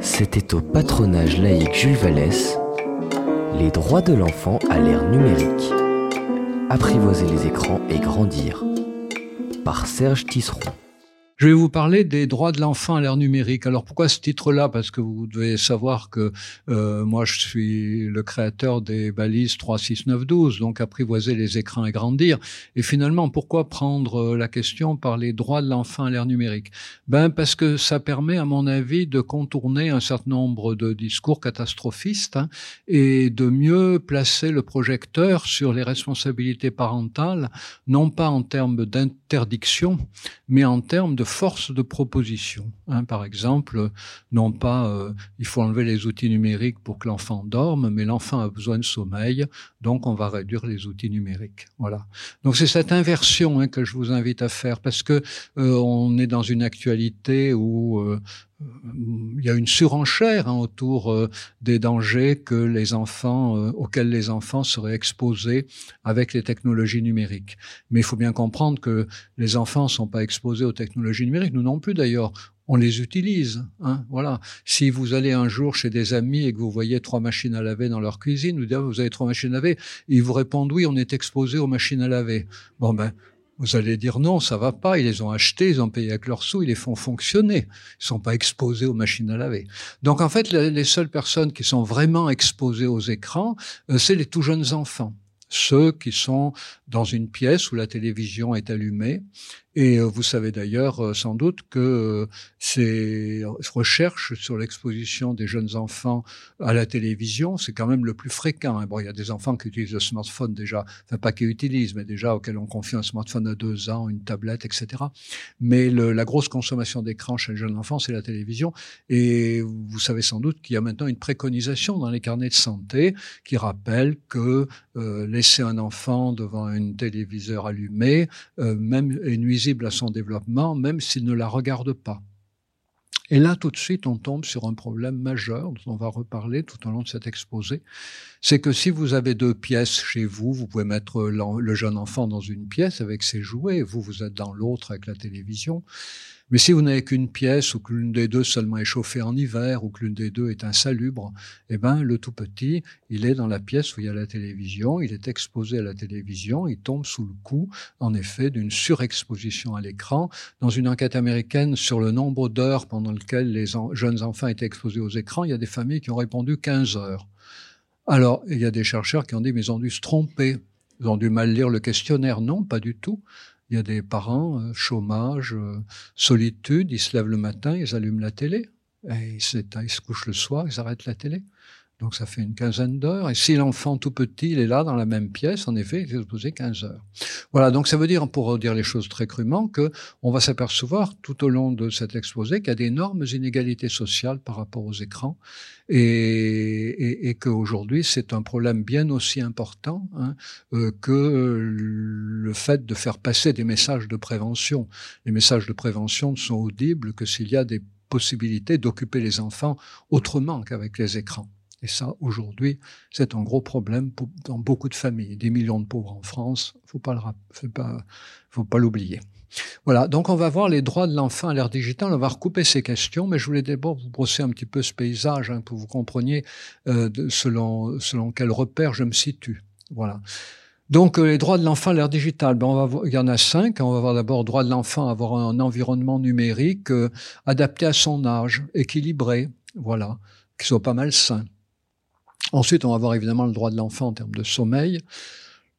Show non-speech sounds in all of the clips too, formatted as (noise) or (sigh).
C'était au patronage laïque Jules Vallès, les droits de l'enfant à l'ère numérique. Apprivoiser les écrans et grandir. Par Serge Tisseron. Je vais vous parler des droits de l'enfant à l'ère numérique. Alors pourquoi ce titre-là? Parce que vous devez savoir que euh, moi je suis le créateur des balises 36912, donc apprivoiser les écrans et grandir. Et finalement, pourquoi prendre euh, la question par les droits de l'enfant à l'ère numérique? Ben parce que ça permet, à mon avis, de contourner un certain nombre de discours catastrophistes hein, et de mieux placer le projecteur sur les responsabilités parentales, non pas en termes d'interdiction, mais en termes de force de proposition. Hein, par exemple, non pas euh, il faut enlever les outils numériques pour que l'enfant dorme, mais l'enfant a besoin de sommeil, donc on va réduire les outils numériques. Voilà. Donc c'est cette inversion hein, que je vous invite à faire parce que euh, on est dans une actualité où euh, il y a une surenchère hein, autour euh, des dangers que les enfants, euh, auxquels les enfants seraient exposés avec les technologies numériques. Mais il faut bien comprendre que les enfants ne sont pas exposés aux technologies numériques, nous non plus d'ailleurs. On les utilise, hein, voilà. Si vous allez un jour chez des amis et que vous voyez trois machines à laver dans leur cuisine, vous dites ah, vous avez trois machines à laver, ils vous répondent oui, on est exposé aux machines à laver. Bon ben, vous allez dire non, ça va pas. Ils les ont achetés, ils ont payé avec leurs sous, ils les font fonctionner. Ils sont pas exposés aux machines à laver. Donc en fait, les seules personnes qui sont vraiment exposées aux écrans, euh, c'est les tout jeunes enfants ceux qui sont dans une pièce où la télévision est allumée. Et euh, vous savez d'ailleurs euh, sans doute que euh, ces recherches sur l'exposition des jeunes enfants à la télévision, c'est quand même le plus fréquent. Hein. Bon, il y a des enfants qui utilisent le smartphone déjà, enfin pas qui utilisent, mais déjà auxquels on confie un smartphone à deux ans, une tablette, etc. Mais la grosse consommation d'écran chez les jeunes enfants, c'est la télévision. Et vous savez sans doute qu'il y a maintenant une préconisation dans les carnets de santé qui rappelle que euh, laisser un enfant devant un téléviseur allumé, euh, même est nuisible à son développement, même s'il ne la regarde pas. Et là, tout de suite, on tombe sur un problème majeur dont on va reparler tout au long de cet exposé. C'est que si vous avez deux pièces chez vous, vous pouvez mettre le jeune enfant dans une pièce avec ses jouets, vous, vous êtes dans l'autre avec la télévision. Mais si vous n'avez qu'une pièce ou que l'une des deux seulement est chauffée en hiver ou que l'une des deux est insalubre, eh ben, le tout petit, il est dans la pièce où il y a la télévision, il est exposé à la télévision, il tombe sous le coup, en effet, d'une surexposition à l'écran. Dans une enquête américaine sur le nombre d'heures pendant lesquelles les jeunes enfants étaient exposés aux écrans, il y a des familles qui ont répondu 15 heures. Alors, il y a des chercheurs qui ont dit, mais ils ont dû se tromper. Ils ont dû mal lire le questionnaire. Non, pas du tout. Il y a des parents, euh, chômage, euh, solitude, ils se lèvent le matin, ils allument la télé, et ils, se couchent le soir, ils arrêtent la télé. Donc ça fait une quinzaine d'heures. Et si l'enfant tout petit, il est là dans la même pièce, en effet, il est exposé 15 heures. Voilà, donc ça veut dire, pour dire les choses très crûment, que on va s'apercevoir tout au long de cet exposé qu'il y a d'énormes inégalités sociales par rapport aux écrans et, et, et qu'aujourd'hui c'est un problème bien aussi important hein, euh, que le fait de faire passer des messages de prévention. Les messages de prévention ne sont audibles que s'il y a des possibilités d'occuper les enfants autrement qu'avec les écrans. Et ça, aujourd'hui, c'est un gros problème pour, dans beaucoup de familles. Des millions de pauvres en France, faut pas faut pas, faut pas l'oublier. Voilà, donc on va voir les droits de l'enfant à l'ère digitale. On va recouper ces questions, mais je voulais d'abord vous brosser un petit peu ce paysage hein, pour que vous compreniez euh, de, selon, selon quel repère je me situe. Voilà. Donc euh, les droits de l'enfant à l'ère digitale, ben, on va il y en a cinq. On va voir d'abord droit de l'enfant à avoir un environnement numérique euh, adapté à son âge, équilibré, voilà, qui soit pas malsain. Ensuite, on va voir évidemment le droit de l'enfant en termes de sommeil,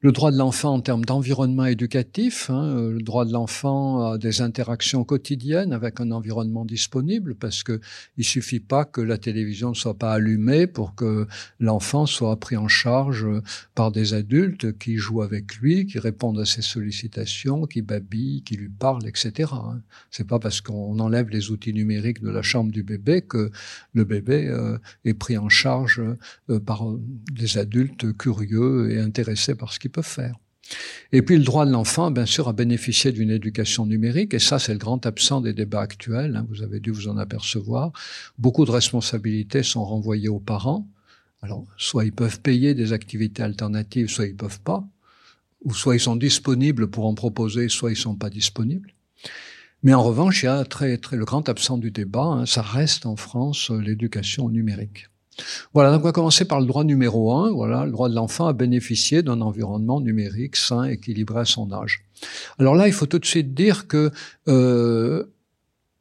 le droit de l'enfant en termes d'environnement éducatif, hein, euh, le droit de l'enfant à des interactions quotidiennes avec un environnement disponible, parce que il suffit pas que la télévision ne soit pas allumée pour que l'enfant soit pris en charge par des adultes qui jouent avec lui, qui répondent à ses sollicitations, qui babillent, qui lui parlent, etc. Hein. C'est pas parce qu'on enlève les outils numériques de la chambre du bébé que le bébé euh, est pris en charge euh, par des adultes curieux et intéressés par ce qui peuvent faire. Et puis le droit de l'enfant, bien sûr, à bénéficier d'une éducation numérique, et ça c'est le grand absent des débats actuels, hein, vous avez dû vous en apercevoir. Beaucoup de responsabilités sont renvoyées aux parents. Alors, soit ils peuvent payer des activités alternatives, soit ils peuvent pas, ou soit ils sont disponibles pour en proposer, soit ils sont pas disponibles. Mais en revanche, il y a très, très, le grand absent du débat, hein, ça reste en France l'éducation numérique. Voilà, donc on va commencer par le droit numéro un. Voilà, le droit de l'enfant à bénéficier d'un environnement numérique sain, équilibré à son âge. Alors là, il faut tout de suite dire que euh,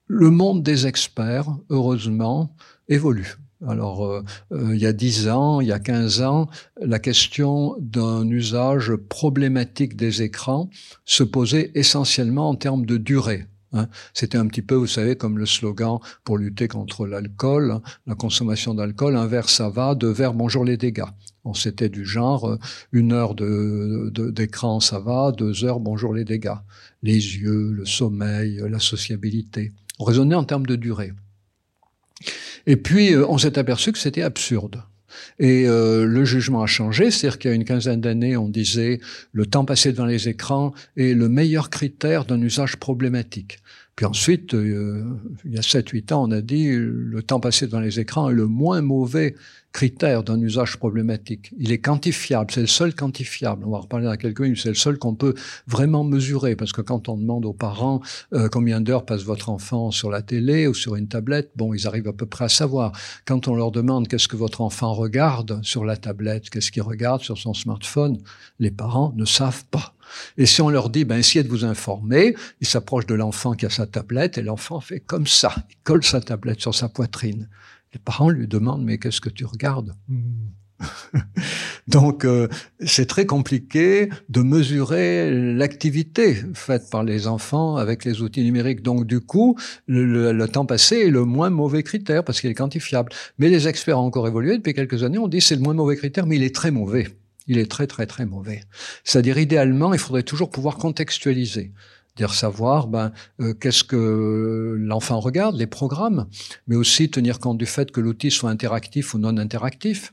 le monde des experts, heureusement, évolue. Alors, euh, euh, il y a 10 ans, il y a 15 ans, la question d'un usage problématique des écrans se posait essentiellement en termes de durée. Hein. C'était un petit peu, vous savez, comme le slogan pour lutter contre l'alcool, hein, la consommation d'alcool, un verre ça va, deux verres bonjour les dégâts. On c'était du genre euh, une heure d'écran ça va, deux heures bonjour les dégâts. Les yeux, le sommeil, la sociabilité. On raisonnait en termes de durée. Et puis euh, on s'est aperçu que c'était absurde. Et euh, le jugement a changé, c'est-à-dire qu'il y a une quinzaine d'années, on disait le temps passé devant les écrans est le meilleur critère d'un usage problématique. Puis ensuite, euh, il y a 7-8 ans, on a dit le temps passé devant les écrans est le moins mauvais critère d'un usage problématique. Il est quantifiable, c'est le seul quantifiable. On va reparler dans quelques minutes, c'est le seul qu'on peut vraiment mesurer, parce que quand on demande aux parents euh, combien d'heures passe votre enfant sur la télé ou sur une tablette, bon, ils arrivent à peu près à savoir. Quand on leur demande qu'est-ce que votre enfant regarde sur la tablette, qu'est-ce qu'il regarde sur son smartphone, les parents ne savent pas. Et si on leur dit, ben, essayez de vous informer, ils s'approchent de l'enfant qui a sa tablette et l'enfant fait comme ça. Il colle sa tablette sur sa poitrine. Les parents lui demandent mais qu'est-ce que tu regardes? (laughs) Donc euh, c'est très compliqué de mesurer l'activité faite par les enfants avec les outils numériques. Donc du coup, le, temps passé est le moins mauvais critère parce qu'il est quantifiable. Mais les experts ont encore évolué depuis quelques années. On dit c'est le moins mauvais critère, mais il est très mauvais. Il est très très très mauvais. C'est-à-dire idéalement, il faudrait toujours pouvoir contextualiser dire savoir ben, euh, qu'est-ce que l'enfant regarde, les programmes, mais aussi tenir compte du fait que l'outil soit interactif ou non interactif.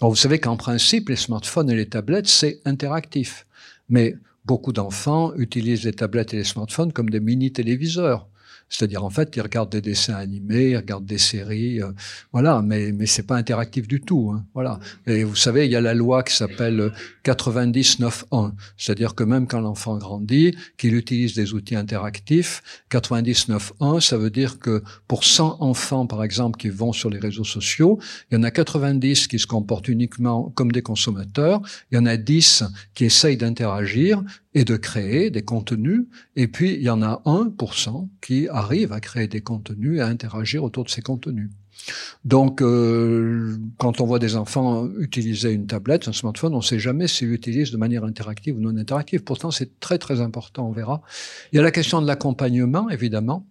Alors vous savez qu'en principe, les smartphones et les tablettes, c'est interactif. Mais beaucoup d'enfants utilisent les tablettes et les smartphones comme des mini-téléviseurs. C'est-à-dire, en fait, ils regardent des dessins animés, ils regardent des séries, euh, voilà, mais, mais c'est pas interactif du tout, hein, voilà. Et vous savez, il y a la loi qui s'appelle 99.1, c'est-à-dire que même quand l'enfant grandit, qu'il utilise des outils interactifs, 99.1, ça veut dire que pour 100 enfants, par exemple, qui vont sur les réseaux sociaux, il y en a 90 qui se comportent uniquement comme des consommateurs, il y en a 10 qui essayent d'interagir, et de créer des contenus. Et puis, il y en a 1% qui arrive à créer des contenus à interagir autour de ces contenus. Donc, euh, quand on voit des enfants utiliser une tablette, un smartphone, on ne sait jamais s'ils l'utilisent de manière interactive ou non interactive. Pourtant, c'est très très important, on verra. Il y a la question de l'accompagnement, évidemment.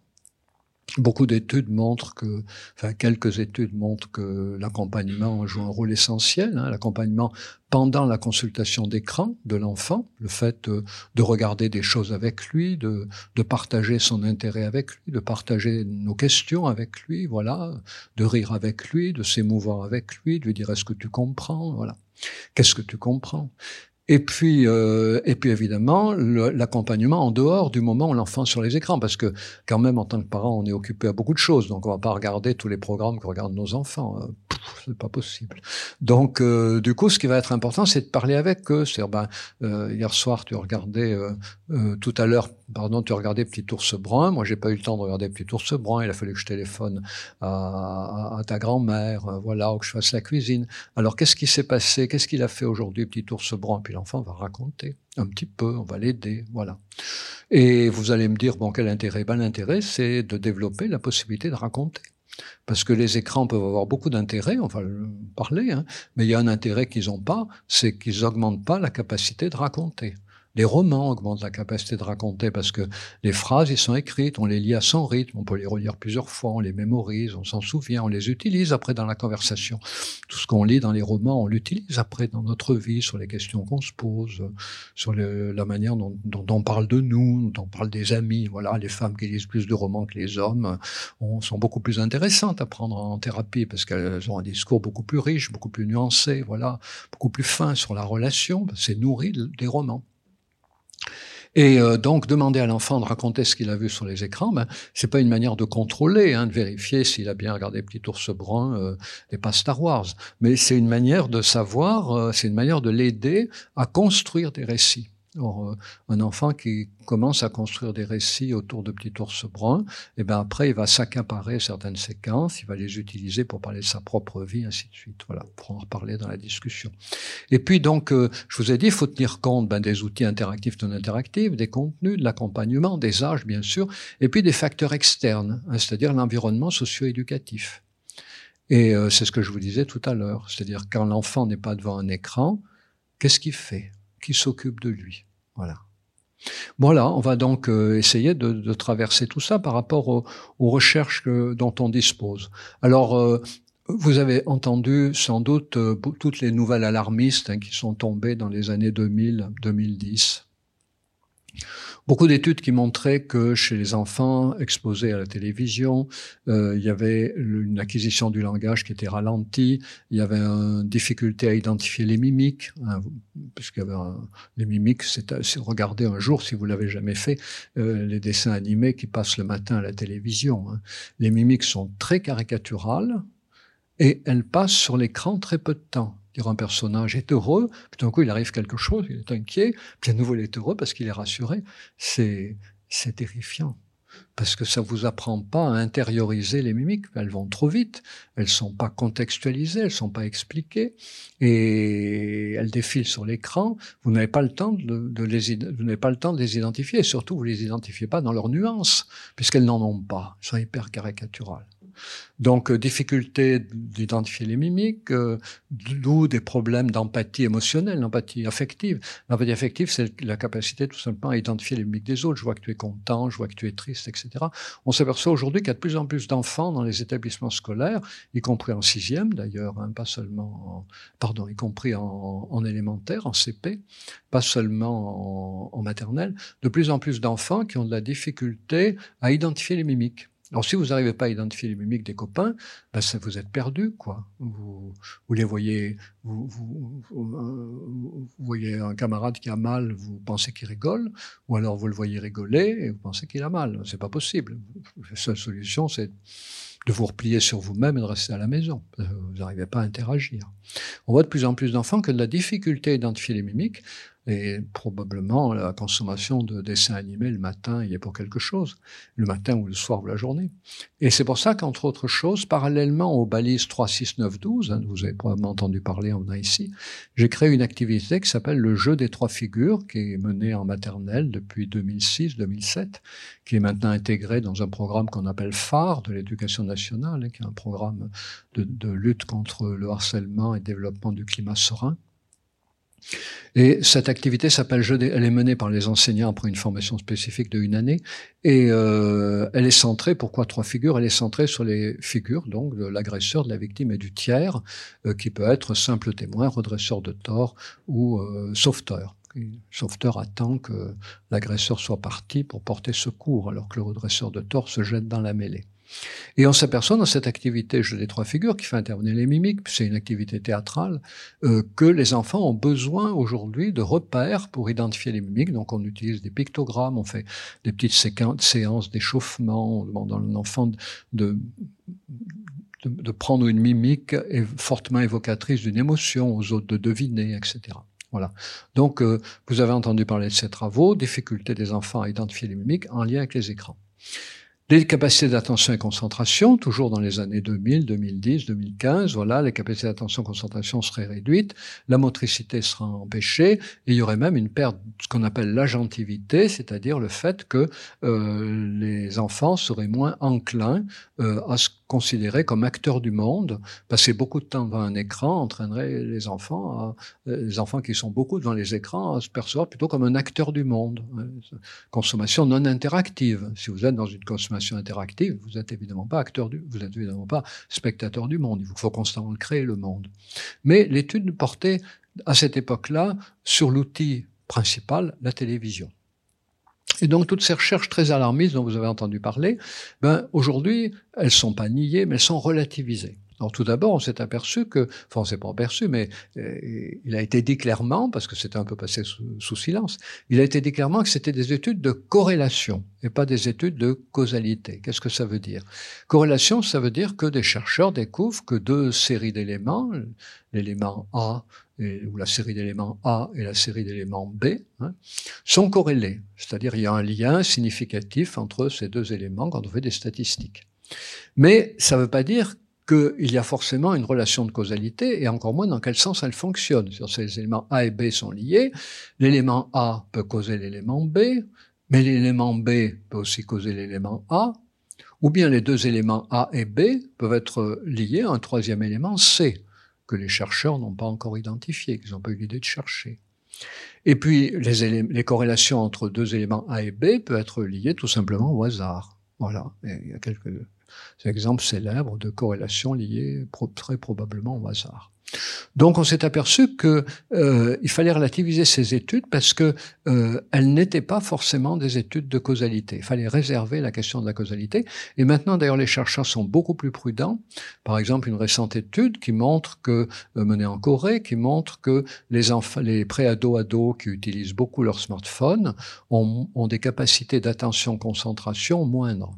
Beaucoup d'études montrent que, enfin quelques études montrent que l'accompagnement joue un rôle essentiel. Hein, l'accompagnement pendant la consultation d'écran de l'enfant, le fait de, regarder des choses avec lui, de, de, partager son intérêt avec lui, de partager nos questions avec lui, voilà, de rire avec lui, de s'émouvoir avec lui, de lui dire est-ce que tu comprends, voilà. Qu'est-ce que tu comprends? Et puis, euh, et puis évidemment, l'accompagnement en dehors du moment où l'enfant sur les écrans, parce que quand même en tant que parent, on est occupé à beaucoup de choses, donc on va pas regarder tous les programmes que regardent nos enfants, euh, c'est pas possible. Donc, euh, du coup, ce qui va être important, c'est de parler avec eux. C'est-à-dire, ben, euh, hier soir, tu regardais, euh, euh, tout à l'heure, pardon, tu regardais Petit ours brun. Moi, j'ai pas eu le temps de regarder Petit ours brun. Il a fallu que je téléphone à, à, ta grand-mère, euh, voilà, ou que je fasse la cuisine. Alors, qu'est-ce qui s'est passé? Qu'est-ce qu'il a fait aujourd'hui, Petit ours brun? Puis l'enfant va raconter un petit peu, on va l'aider, voilà. Et vous allez me dire, bon, quel intérêt? Ben, l'intérêt, c'est de développer la possibilité de raconter. Parce que les écrans peuvent avoir beaucoup d'intérêt, on va parler, hein, mais il y a un intérêt qu'ils n'ont pas, c'est qu'ils n'augmentent pas la capacité de raconter. Les romans augmentent la capacité de raconter parce que les phrases, ils sont écrites, on les lit à son rythme, on peut les relire plusieurs fois, on les mémorise, on s'en souvient, on les utilise après dans la conversation. Tout ce qu'on lit dans les romans, on l'utilise après dans notre vie, sur les questions qu'on se pose, sur la manière dont, on parle de nous, dont on parle des amis. Voilà, les femmes qui lisent plus de romans que les hommes sont beaucoup plus intéressantes à prendre en thérapie parce qu'elles ont un discours beaucoup plus riche, beaucoup plus nuancé, voilà, beaucoup plus fin sur la relation. C'est nourri des romans. Et euh, donc demander à l'enfant de raconter ce qu'il a vu sur les écrans, ben c'est pas une manière de contrôler, hein, de vérifier s'il a bien regardé Petit ours brun euh, et pas Star Wars, mais c'est une manière de savoir, euh, c'est une manière de l'aider à construire des récits. Or, euh, un enfant qui commence à construire des récits autour de petits ours bruns, et eh ben après, il va s'accaparer certaines séquences, il va les utiliser pour parler de sa propre vie, ainsi de suite. Voilà, pour en reparler dans la discussion. Et puis donc, euh, je vous ai dit, il faut tenir compte ben, des outils interactifs, non interactifs, des contenus, de l'accompagnement, des âges, bien sûr, et puis des facteurs externes, hein, c'est-à-dire l'environnement socio-éducatif. Et euh, c'est ce que je vous disais tout à l'heure, c'est-à-dire quand l'enfant n'est pas devant un écran, qu'est-ce qu'il fait? Qui s'occupe de lui Voilà. Voilà, on va donc euh, essayer de, traverser tout ça par rapport aux, recherches dont on dispose. Alors, euh, vous avez entendu sans doute toutes les nouvelles alarmistes hein, qui sont tombées dans les années 2000-2010 beaucoup d'études qui montraient que chez les enfants exposés à la télévision, euh, il y avait une acquisition du langage qui était ralentie, il y avait une difficulté à identifier les mimiques, hein, puisqu'il y avait les mimiques, c'est regarder un jour, si vous l'avez jamais fait, euh, les dessins animés qui passent le matin à la télévision. Hein. Les mimiques sont très caricaturales et elles passent sur l'écran très peu de temps dire un personnage est heureux, puis d'un coup il arrive quelque chose, il est inquiet, puis à nouveau il est heureux parce qu'il est rassuré. C'est, terrifiant. Parce que ça vous apprend pas à intérioriser les mimiques. Elles vont trop vite. Elles sont pas contextualisées, elles sont pas expliquées. Et elles défilent sur l'écran. Vous n'avez pas le temps de, les, pas le temps de les identifier. Et surtout, vous les identifiez pas dans leurs nuances, puisqu'elles n'en ont pas. Elles sont hyper caricaturales. Donc, euh, difficulté d'identifier les mimiques, euh, d'où des problèmes d'empathie émotionnelle, d'empathie affective. L'empathie affective, c'est la capacité tout simplement à identifier les mimiques des autres. Je vois que tu es content, je vois que tu es triste, etc. On s'aperçoit aujourd'hui qu'il y a de plus en plus d'enfants dans les établissements scolaires, y compris en sixième d'ailleurs, hein, pas seulement, en, pardon, y compris en, en, élémentaire, en CP, pas seulement en, en maternelle, de plus en plus d'enfants qui ont de la difficulté à identifier les mimiques. Alors, si vous n'arrivez pas à identifier les mimiques des copains, ben vous êtes perdu, quoi. Vous, les voyez, vous, vous, voyez un camarade qui a mal, vous pensez qu'il rigole, ou alors vous le voyez rigoler et vous pensez qu'il a mal. C'est pas possible. La seule solution, c'est de vous replier sur vous-même et de rester à la maison. Vous n'arrivez pas à interagir. On voit de plus en plus d'enfants que de la difficulté à identifier les mimiques et probablement la consommation de dessins animés le matin, il est pour quelque chose, le matin ou le soir ou la journée. Et c'est pour ça qu'entre autres choses, parallèlement aux balises 3, 6, 9, 12, hein, vous avez probablement entendu parler en venant ici, j'ai créé une activité qui s'appelle le jeu des trois figures, qui est menée en maternelle depuis 2006-2007, qui est maintenant intégrée dans un programme qu'on appelle phare de l'éducation nationale, hein, qui est un programme de lutte contre le harcèlement et développement du climat serein. Et cette activité s'appelle Jeu Elle est menée par les enseignants après une formation spécifique de une année. Et euh, elle est centrée, pourquoi trois figures? Elle est centrée sur les figures donc de l'agresseur, de la victime et du tiers, euh, qui peut être simple témoin, redresseur de tort ou euh, sauveteur. Le sauveteur attend que l'agresseur soit parti pour porter secours, alors que le redresseur de tort se jette dans la mêlée. Et on s'aperçoit dans cette activité Jeu des trois figures qui fait intervenir les mimiques, c'est une activité théâtrale, euh, que les enfants ont besoin aujourd'hui de repères pour identifier les mimiques. Donc on utilise des pictogrammes, on fait des petites séances d'échauffement, on demande à l'enfant de, de, de, prendre une mimique fortement évocatrice d'une émotion, aux autres de deviner, etc. Voilà. Donc, euh, vous avez entendu parler de ces travaux, difficulté des enfants à identifier les mimiques en lien avec les écrans. Les capacités d'attention et concentration, toujours dans les années 2000, 2010, 2015, voilà, les capacités d'attention et concentration seraient réduites, la motricité sera empêchée, et il y aurait même une perte ce qu'on appelle l'agentivité, c'est-à-dire le fait que euh, les enfants seraient moins enclins euh, à se considérer comme acteurs du monde. Passer beaucoup de temps devant un écran entraînerait les enfants, euh, les enfants qui sont beaucoup devant les écrans, à se percevoir plutôt comme un acteur du monde. Consommation non interactive. Si vous êtes dans une consommation interactive, vous n'êtes évidemment pas acteur du, vous êtes évidemment pas spectateur du monde. Il faut constamment créer le monde. Mais l'étude portait à cette époque-là sur l'outil principal, la télévision. Et donc toutes ces recherches très alarmistes dont vous avez entendu parler, ben aujourd'hui elles sont pas niées, mais elles sont relativisées. Alors tout d'abord, on s'est aperçu que, enfin on s'est pas aperçu, mais euh, il a été dit clairement, parce que c'était un peu passé sous, silence, il a été dit clairement que c'était des études de corrélation et pas des études de causalité. Qu'est-ce que ça veut dire? Corrélation, ça veut dire que des chercheurs découvrent que deux séries d'éléments, l'élément A ou la série d'éléments A et la série d'éléments B, hein, sont corrélés. C'est-à-dire il y a un lien significatif entre ces deux éléments quand on fait des statistiques. Mais ça ne veut pas dire qu'il y a forcément une relation de causalité et encore moins dans quel sens elle fonctionne. Sur ces éléments A et B sont liés. L'élément A peut causer l'élément B, mais l'élément B peut aussi causer l'élément A, ou bien les deux éléments A et B peuvent être liés à un troisième élément C, que les chercheurs n'ont pas encore identifié, qu'ils n'ont pas eu l'idée de chercher. Et puis, les, corrélations entre deux éléments A et B peuvent être liées tout simplement au hasard. Voilà. il y a quelques c'est un exemple célèbre de corrélation liée très probablement au hasard. Donc on s'est aperçu que euh, il fallait relativiser ces études parce que euh, elles n'étaient pas forcément des études de causalité. Il fallait réserver la question de la causalité. Et maintenant d'ailleurs les chercheurs sont beaucoup plus prudents. Par exemple une récente étude qui montre que euh, menée en Corée, qui montre que les enfants, les préados ados qui utilisent beaucoup leur smartphone ont, ont des capacités d'attention concentration moindres.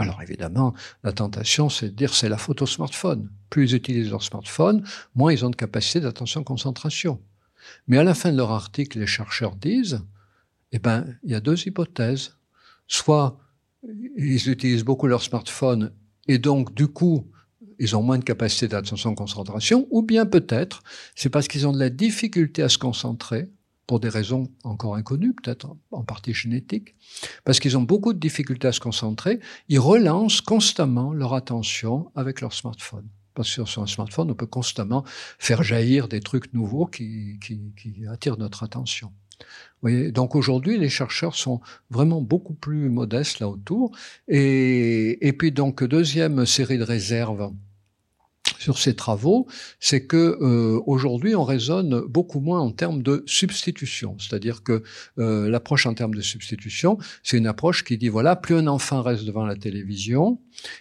Alors évidemment, la tentation, c'est de dire c'est la photo smartphone. Plus ils utilisent leur smartphone, moins ils ont de capacité d'attention-concentration. Mais à la fin de leur article, les chercheurs disent, eh ben, il y a deux hypothèses. Soit ils utilisent beaucoup leur smartphone et donc, du coup, ils ont moins de capacité d'attention-concentration, ou bien peut-être, c'est parce qu'ils ont de la difficulté à se concentrer, pour des raisons encore inconnues, peut-être en partie génétiques, parce qu'ils ont beaucoup de difficultés à se concentrer, ils relancent constamment leur attention avec leur smartphone. Parce que sur un smartphone, on peut constamment faire jaillir des trucs nouveaux qui, attirent notre attention. Vous voyez Donc aujourd'hui, les chercheurs sont vraiment beaucoup plus modestes là autour. Et, et puis donc, deuxième série de réserves sur ces travaux, c'est que euh, aujourd'hui on raisonne beaucoup moins en termes de substitution, c'est-à-dire que euh, l'approche en termes de substitution, c'est une approche qui dit voilà, plus un enfant reste devant la télévision,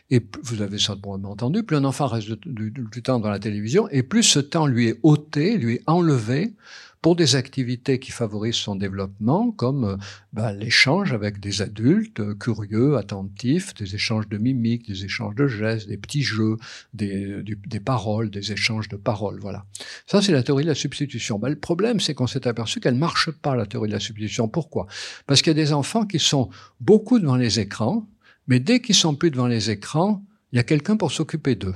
et vous avez ça probablement entendu, plus un enfant reste du, du temps devant la télévision, et plus ce temps lui est ôté, lui est enlevé pour des activités qui favorisent son développement, comme euh, bah, l'échange avec des adultes euh, curieux, attentifs, des échanges de mimiques, des échanges de gestes, des petits jeux, des, des paroles, des échanges de paroles. Voilà. Ça, c'est la théorie de la substitution. Bah, le problème, c'est qu'on s'est aperçu qu'elle marche pas, la théorie de la substitution. Pourquoi? Parce qu'il y a des enfants qui sont beaucoup devant les écrans, mais dès qu'ils sont plus devant les écrans, il y a quelqu'un pour s'occuper d'eux.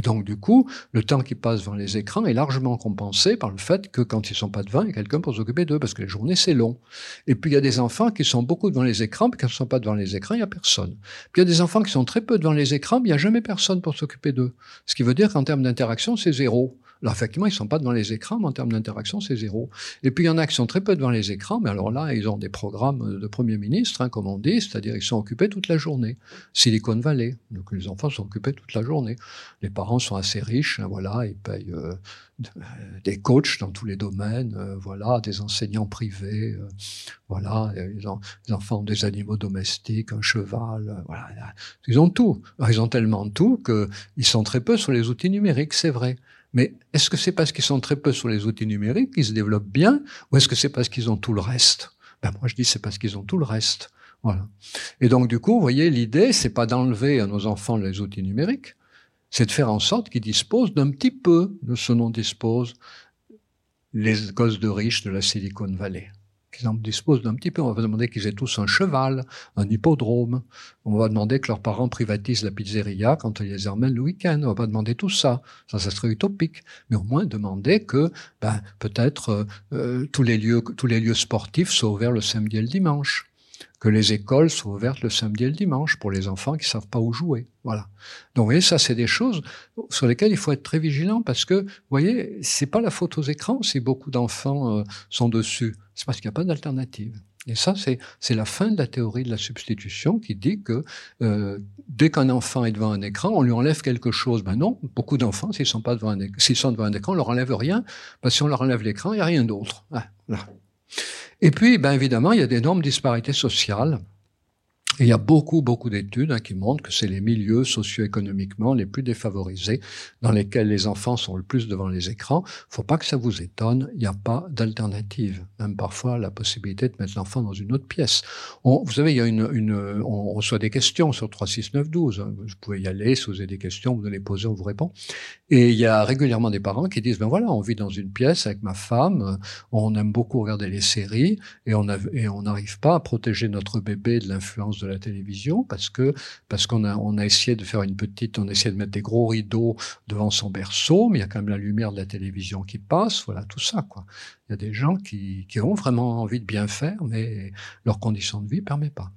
Et donc, du coup, le temps qui passe devant les écrans est largement compensé par le fait que quand ils sont pas devant, il y a quelqu'un pour s'occuper d'eux, parce que les journées, c'est long. Et puis, il y a des enfants qui sont beaucoup devant les écrans, puis quand ils sont pas devant les écrans, il n'y a personne. Puis, il y a des enfants qui sont très peu devant les écrans, mais il n'y a jamais personne pour s'occuper d'eux. Ce qui veut dire qu'en termes d'interaction, c'est zéro. Alors effectivement, ils sont pas devant les écrans, mais en termes d'interaction, c'est zéro. Et puis il y en a qui sont très peu devant les écrans, mais alors là, ils ont des programmes de Premier ministre, hein, comme on dit, c'est-à-dire ils sont occupés toute la journée. Silicon Valley, donc les enfants sont occupés toute la journée. Les parents sont assez riches, hein, voilà, ils payent euh, (laughs) des coachs dans tous les domaines, euh, voilà, des enseignants privés, euh, voilà, ils ont, les enfants ont des animaux domestiques, un cheval, voilà, ils ont tout. ils ont tellement tout qu'ils sont très peu sur les outils numériques, c'est vrai. Mais est-ce que c'est parce qu'ils sont très peu sur les outils numériques qu'ils se développent bien, ou est-ce que c'est parce qu'ils ont tout le reste? Ben moi je dis c'est parce qu'ils ont tout le reste. Voilà. Et donc du coup, vous voyez, l'idée c'est pas d'enlever à nos enfants les outils numériques, c'est de faire en sorte qu'ils disposent d'un petit peu de ce dont disposent les gosses de riches de la Silicon Valley qu'ils en disposent d'un petit peu. On va demander qu'ils aient tous un cheval, un hippodrome. On va demander que leurs parents privatisent la pizzeria quand ils les emmènent le week-end. On va pas demander tout ça. Ça, ça serait utopique. Mais au moins demander que, ben, peut-être euh, euh, tous les lieux, tous les lieux sportifs soient ouverts le samedi et le dimanche que les écoles soient ouvertes le samedi et le dimanche pour les enfants qui savent pas où jouer. Voilà. Donc, vous voyez, ça, c'est des choses sur lesquelles il faut être très vigilant parce que, vous voyez, c'est pas la faute aux écrans si beaucoup d'enfants euh, sont dessus. C'est parce qu'il n'y a pas d'alternative. Et ça, c'est, la fin de la théorie de la substitution qui dit que euh, dès qu'un enfant est devant un écran, on lui enlève quelque chose. Ben non, beaucoup d'enfants, s'ils sont pas devant un sont devant un écran, on leur enlève rien, parce que si on leur enlève l'écran, il n'y a rien d'autre. Ah, Et puis, ben évidemment, il y a d'énormes disparités sociales. Il y a beaucoup, beaucoup d'études hein, qui montrent que c'est les milieux socio-économiquement les plus défavorisés dans lesquels les enfants sont le plus devant les écrans. Faut pas que ça vous étonne, il n'y a pas d'alternative. Même parfois, la possibilité de mettre l'enfant dans une autre pièce. Vous savez, il y a une, une, on reçoit des questions sur 36912. Hein. Vous pouvez y aller, si vous avez des questions, vous les poser, on vous répond. Et il y a régulièrement des parents qui disent, ben voilà, on vit dans une pièce avec ma femme, on aime beaucoup regarder les séries et on n'arrive pas à protéger notre bébé de l'influence de la télévision parce que parce qu'on a on essayé de faire une petite, on a essayé de mettre des gros rideaux devant son berceau, mais il y a quand même la lumière de la télévision qui passe, voilà tout ça quoi. Il y a des gens qui, qui ont vraiment envie de bien faire, mais leurs conditions de vie permettent pas.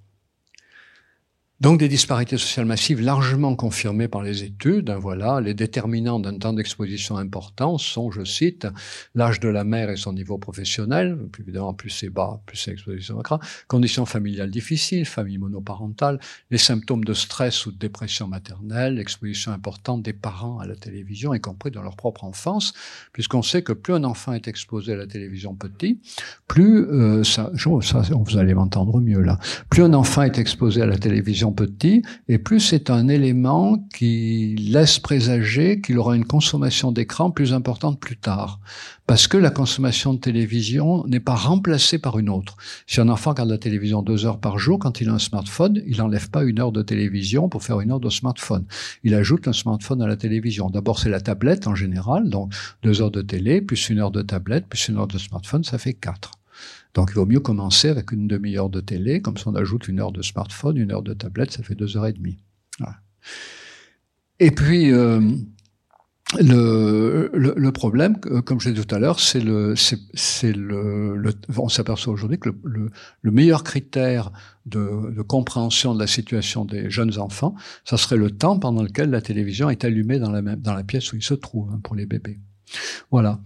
Donc des disparités sociales massives largement confirmées par les études. Hein, voilà, les déterminants d'un temps d'exposition important sont, je cite, l'âge de la mère et son niveau professionnel. Plus évidemment, plus c'est bas, plus c'est exposition à Conditions familiales difficiles, famille monoparentale, les symptômes de stress ou de dépression maternelle, l'exposition importante des parents à la télévision, y compris dans leur propre enfance, puisqu'on sait que plus un enfant est exposé à la télévision petit, plus euh, ça, ça, vous allez m'entendre mieux là, plus un enfant est exposé à la télévision petit, et plus c'est un élément qui laisse présager qu'il aura une consommation d'écran plus importante plus tard. Parce que la consommation de télévision n'est pas remplacée par une autre. Si un enfant regarde la télévision deux heures par jour, quand il a un smartphone, il n'enlève pas une heure de télévision pour faire une heure de smartphone. Il ajoute un smartphone à la télévision. D'abord, c'est la tablette en général, donc deux heures de télé, plus une heure de tablette, plus une heure de smartphone, ça fait quatre. Donc il vaut mieux commencer avec une demi-heure de télé, comme ça on ajoute une heure de smartphone, une heure de tablette, ça fait deux heures et demie. Et puis euh, le, le, problème, comme je l'ai dit tout à l'heure, c'est le, c'est le, le, on s'aperçoit aujourd'hui que le, le, meilleur critère de, de, compréhension de la situation des jeunes enfants, ça serait le temps pendant lequel la télévision est allumée dans la même, dans la pièce où ils se trouvent hein, pour les bébés. Voilà.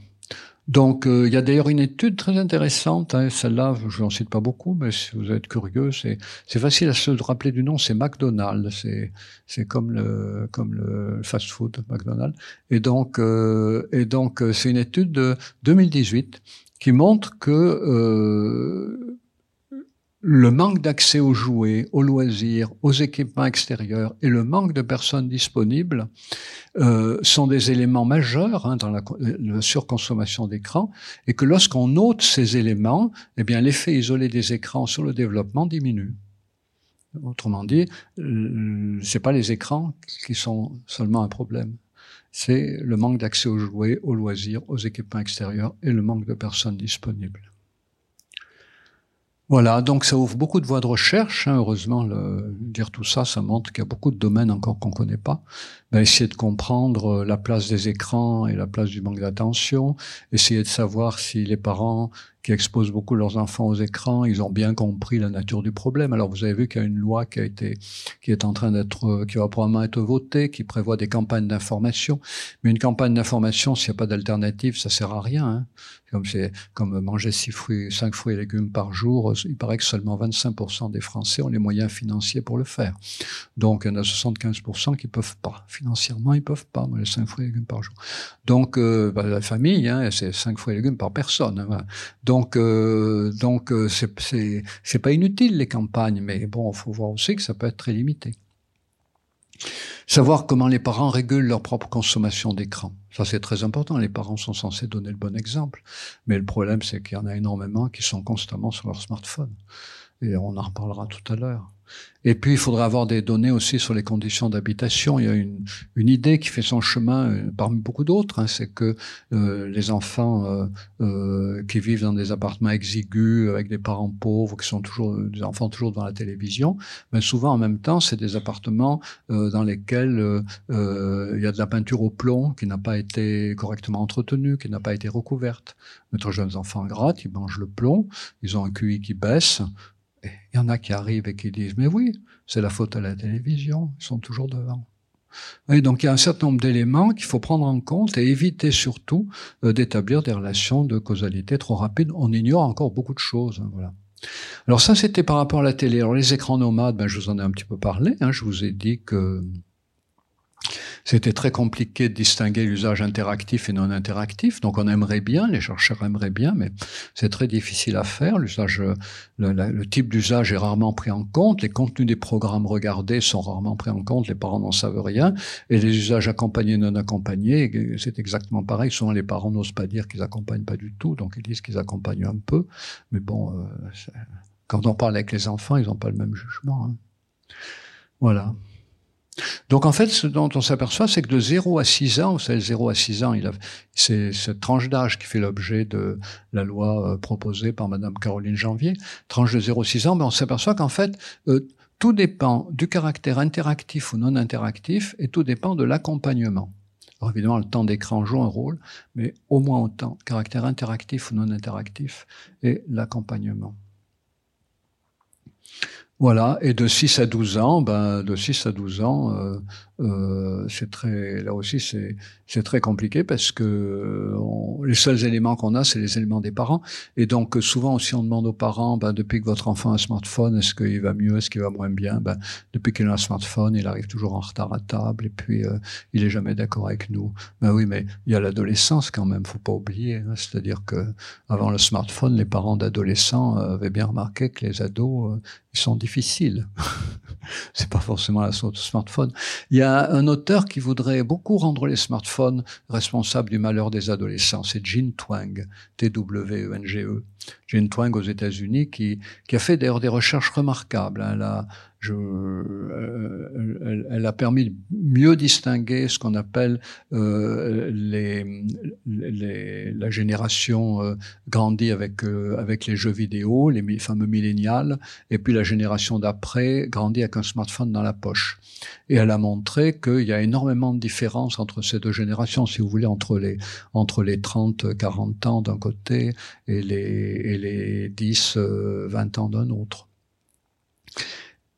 Donc, euh, il y a d'ailleurs une étude très intéressante. Hein, Celle-là, je n'en cite pas beaucoup, mais si vous êtes curieux, c'est facile à se rappeler du nom. C'est McDonald's. C'est comme le comme le fast-food McDonald's. Et donc, euh, euh, c'est une étude de 2018 qui montre que euh, le manque d'accès aux jouets, aux loisirs, aux équipements extérieurs et le manque de personnes disponibles euh, sont des éléments majeurs hein, dans la, surconsommation d'écrans et que lorsqu'on note ces éléments, eh bien l'effet isolé des écrans sur le développement diminue. Autrement dit, euh, c'est pas les écrans qui sont seulement un problème. C'est le manque d'accès aux jouets, aux loisirs, aux équipements extérieurs et le manque de personnes disponibles. Voilà, donc ça ouvre beaucoup de voies de recherche. Hein, heureusement, dire tout ça, ça montre qu'il y a beaucoup de domaines encore qu'on connaît pas. Ben, essayer de comprendre euh, la place des écrans et la place du manque d'attention. Essayer de savoir si les parents qui exposent beaucoup leurs enfants aux écrans, ils ont bien compris la nature du problème. Alors vous avez vu qu'il y a une loi qui a été, qui est en train d'être, euh, qui va probablement être votée, qui prévoit des campagnes d'information. Mais une campagne d'information, s'il n'y a pas d'alternative, ça sert à rien. Hein. Comme c'est comme manger six fruits, cinq fruits et légumes par jour. Il paraît que seulement 25% des Français ont les moyens financiers pour le faire. Donc il y en a 75% qui peuvent pas financièrement, ils peuvent pas manger cinq fruits et légumes par jour. Donc euh, bah, la famille, hein, c'est cinq fruits et légumes par personne. Hein, donc, euh, donc euh, c'est pas inutile les campagnes, mais bon, faut voir aussi que ça peut être très limité. Savoir comment les parents régulent leur propre consommation d'écran. Ça, c'est très important. Les parents sont censés donner le bon exemple. Mais le problème, c'est qu'il y en a énormément qui sont constamment sur leur smartphone. Et on en reparlera tout à l'heure. Et puis, il faudrait avoir des données aussi sur les conditions d'habitation. Il y a une, une, idée qui fait son chemin euh, parmi beaucoup d'autres, hein, c'est que euh, les enfants euh, euh, qui vivent dans des appartements exigus avec des parents pauvres, qui sont toujours des enfants toujours devant la télévision, mais souvent en même temps, c'est des appartements dans lesquels il y a de la peinture au plomb qui n'a pas été correctement entretenue, qui n'a pas été recouverte. Notre jeunes enfants grattent, ils mangent le plomb, ils ont un QI qui baisse, il y en a qui arrivent et qui disent, mais oui, c'est la faute à la télévision, ils sont toujours devant. Et donc il y a un certain nombre d'éléments qu'il faut prendre en compte et éviter surtout euh, d'établir des relations de causalité trop rapides. On ignore encore beaucoup de choses. Hein, voilà. Alors ça, c'était par rapport à la télé. Alors les écrans nomades, ben, je vous en ai un petit peu parlé. Hein, je vous ai dit que C'était très compliqué de distinguer l'usage interactif et non interactif. Donc on aimerait bien, les chercheurs aimeraient bien, mais c'est très difficile à faire. L'usage, le, type d'usage est rarement pris en compte. Les contenus des programmes regardés sont rarement pris en compte. Les parents n'en savent rien. Et les usages accompagnés, non accompagnés, c'est exactement pareil. Souvent les parents n'osent pas dire qu'ils accompagnent pas du tout, donc ils disent qu'ils accompagnent un peu. Mais bon, euh, quand on parle avec les enfants, ils n'ont pas le même jugement. Hein. Voilà. Donc en fait, ce dont on s'aperçoit, c'est que de 0 à 6 ans, vous savez, 0 à 6 ans, c'est cette tranche d'âge qui fait l'objet de la loi euh, proposée par Madame Caroline Janvier, tranche de 0 à 6 ans, mais on s'aperçoit qu'en fait, euh, tout dépend du caractère interactif ou non interactif et tout dépend de l'accompagnement. Alors évidemment, le temps d'écran joue un rôle, mais au moins autant, caractère interactif ou non interactif et l'accompagnement. Voilà, et de 6 à 12 ans, ben, de 6 à 12 ans, euh, euh, c'est très, là aussi, c'est, c'est très compliqué parce que les seuls éléments qu'on a, c'est les éléments des parents. Et donc, souvent aussi, on demande aux parents, ben, depuis que votre enfant a un smartphone, est-ce qu'il va mieux, est-ce qu'il va moins bien ben, Depuis qu'il a un smartphone, il arrive toujours en retard à table et puis euh, il est jamais d'accord avec nous. Ben oui, mais il y a l'adolescence quand même, faut pas oublier. Hein. C'est-à-dire que avant le smartphone, les parents d'adolescents euh, avaient bien remarqué que les ados, euh, ils sont difficiles. (laughs) c'est pas forcément la sorte de smartphone. Il y a un auteur qui voudrait beaucoup rendre les smartphones responsables du malheur des adolescents. C'est Jean Twang, T-W-E-N-G-E. Jean Twang aux États-Unis qui, a fait d'ailleurs des recherches remarquables. Elle a, euh, permis de mieux distinguer ce qu'on appelle euh, les, la génération euh, grandie avec euh, avec les jeux vidéo, les fameux millénials, et puis la génération d'après grandit avec un smartphone dans la poche. Et elle a montré qu'il y a énormément de différences entre ces deux générations, si vous voulez, entre les entre les 30, 40 ans d'un côté et les et les 10, 20 ans d'un autre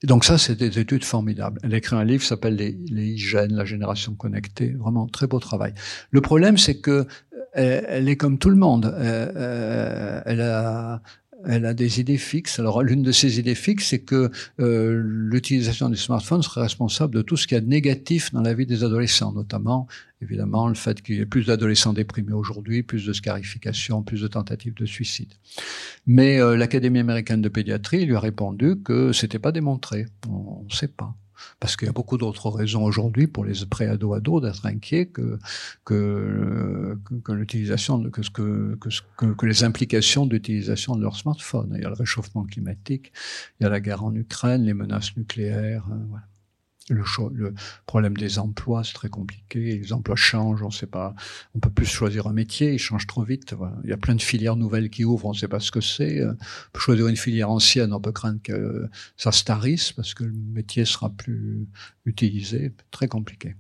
donc ça, c'est des études formidables. Elle écrit un livre qui s'appelle les, les la génération connectée. Vraiment très beau travail. Le problème, c'est que elle, est comme tout le monde. Euh, euh, elle a des idées fixes. Alors, l'une de ces idées fixes, c'est que euh, l'utilisation du smartphone serait responsable de tout ce qu'il y a de négatif dans la vie des adolescents, notamment, évidemment, le fait qu'il y ait plus d'adolescents déprimés aujourd'hui, plus de scarification, plus de tentatives de suicide. Mais l'Académie américaine de pédiatrie lui a répondu que c'était pas démontré. On ne sait pas parce qu'il y a beaucoup d'autres raisons aujourd'hui pour les pré-ados-ados d'être inquiets que que, que, l'utilisation que, que, que, que les implications d'utilisation de leur smartphone. Il y a le réchauffement climatique, il y a la guerre en Ukraine, les menaces nucléaires. Hein, voilà le, le, problème des emplois, c'est très compliqué. Les emplois changent, on sait pas, on peut plus choisir un métier, ils changent trop vite. Il y a plein de filières nouvelles qui ouvrent, on ne sait pas ce que c'est. On peut choisir une filière ancienne, on peut craindre que ça se tarisse parce que le métier sera plus utilisé. Très compliqué.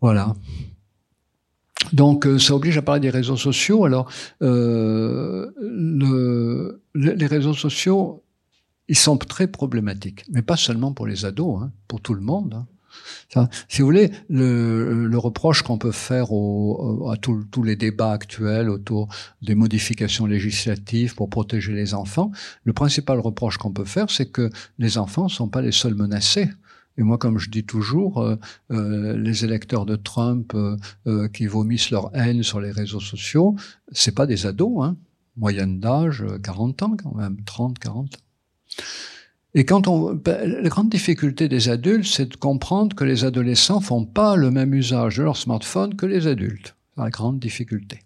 Voilà. Donc, euh, ça oblige à parler des réseaux sociaux. Alors, euh, le, les réseaux sociaux, ils sont très problématiques, mais pas seulement pour les ados, hein, pour tout le monde. Hein. si vous voulez, le, le reproche qu'on peut faire au, à tous les débats actuels autour des modifications législatives pour protéger les enfants, le principal reproche qu'on peut faire, c'est que les enfants ne sont pas les seuls menacés. Et moi, comme je dis toujours, euh, euh les électeurs de Trump euh, euh, qui vomissent leur haine sur les réseaux sociaux, c'est pas des ados, hein. Moyenne d'âge, 40 ans quand même, 30, 40 ans. Et quand on, ben, la grande difficulté des adultes, c'est de comprendre que les adolescents font pas le même usage de leur smartphone que les adultes. La grande difficulté.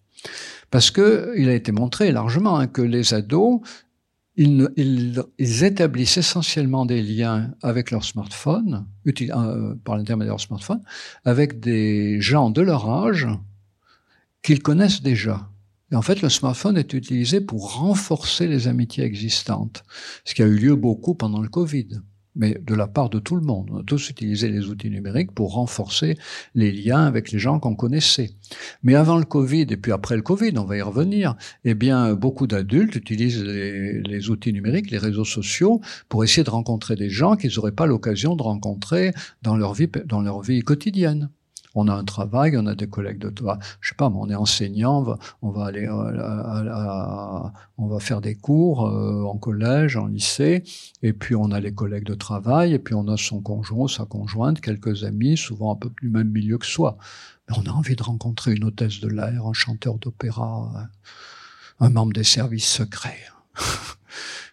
Parce que il a été montré largement hein, que les ados, ils, établissent essentiellement des liens avec leur smartphone, euh, par l'intermédiaire de leur smartphone, avec des gens de leur âge qu'ils connaissent déjà. Et en fait, le smartphone est utilisé pour renforcer les amitiés existantes, ce qui a eu lieu beaucoup pendant le Covid, mais de la part de tout le monde. On a tous utilisé les outils numériques pour renforcer les liens avec les gens qu'on connaissait. Mais avant le Covid et puis après le Covid, on va y revenir, eh bien, beaucoup d'adultes utilisent les, les, outils numériques, les réseaux sociaux, pour essayer de rencontrer des gens qu'ils n'auraient pas l'occasion de rencontrer dans leur vie, dans leur vie quotidienne. On a un travail, on a des collègues de toi. Je sais pas, mais on est enseignant, on va, aller, euh, on va faire des cours euh, en collège, en lycée, et puis on a les collègues de travail, et puis on a son conjoint, sa conjointe, quelques amis, souvent un peu du même milieu que soi. Mais on a envie de rencontrer une hôtesse de l'air, un chanteur d'opéra, un membre des services secrets. (laughs)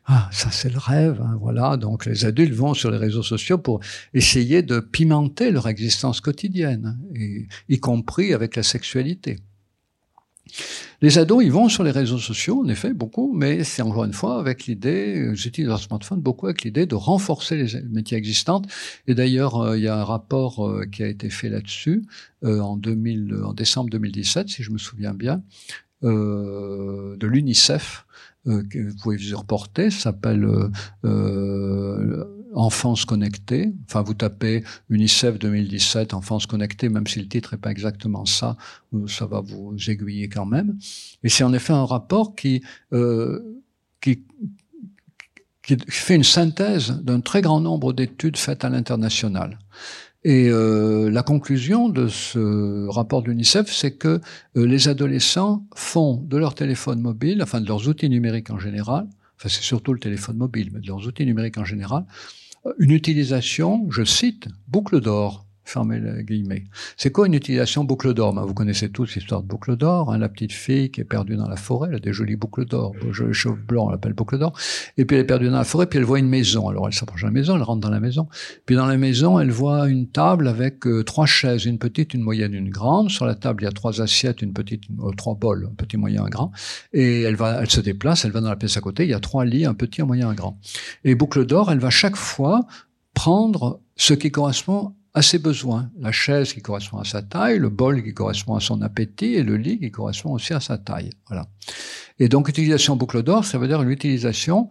Ah, ça c'est le rêve, hein, voilà. Donc les adultes vont sur les réseaux sociaux pour essayer de pimenter leur existence quotidienne, y compris avec la sexualité. Les ados, ils vont sur les réseaux sociaux, en effet, beaucoup, mais c'est encore une fois avec l'idée, j'utilise leur smartphone beaucoup avec l'idée de renforcer les métiers existants. Et d'ailleurs, euh, il y a un rapport euh, qui a été fait là-dessus euh, en, 2000, en décembre 2017, si je me souviens bien, de l'UNICEF, euh, que vous pouvez vous reporter, s'appelle euh, euh, Enfance connectée. Enfin, vous tapez UNICEF 2017, Enfance connectée, même si le titre n'est pas exactement ça, ça va vous aiguiller quand même. Et c'est en effet un rapport qui, qui, qui fait une synthèse d'un très grand nombre d'études faites à l'international. Et euh, la conclusion de ce rapport de l'UNICEF, c'est que euh, les adolescents font de leur téléphone mobile, enfin de leurs outils numériques en général, enfin c'est surtout le téléphone mobile, mais de leurs outils numériques en général, une utilisation, je cite, boucle d'or fermez les guillemets. C'est quoi une utilisation boucle d'or ben, Vous connaissez tous l'histoire de boucle d'or, hein, la petite fille qui est perdue dans la forêt, elle a des jolies boucles d'or, joli cheveux blancs, on l'appelle boucle d'or, et puis elle est perdue dans la forêt, puis elle voit une maison, alors elle s'approche de la maison, elle rentre dans la maison, puis dans la maison, elle voit une table avec euh, trois chaises, une petite, une moyenne, une grande, sur la table il y a trois assiettes, une petite, euh, trois bols, un petit, moyen, un grand, et elle va, elle se déplace, elle va dans la pièce à côté, il y a trois lits, un petit, un moyen, un grand. Et boucle d'or, elle va chaque fois prendre ce qui correspond à ses besoins. La chaise qui correspond à sa taille, le bol qui correspond à son appétit et le lit qui correspond aussi à sa taille. Voilà. Et donc, utilisation boucle d'or, ça veut dire une utilisation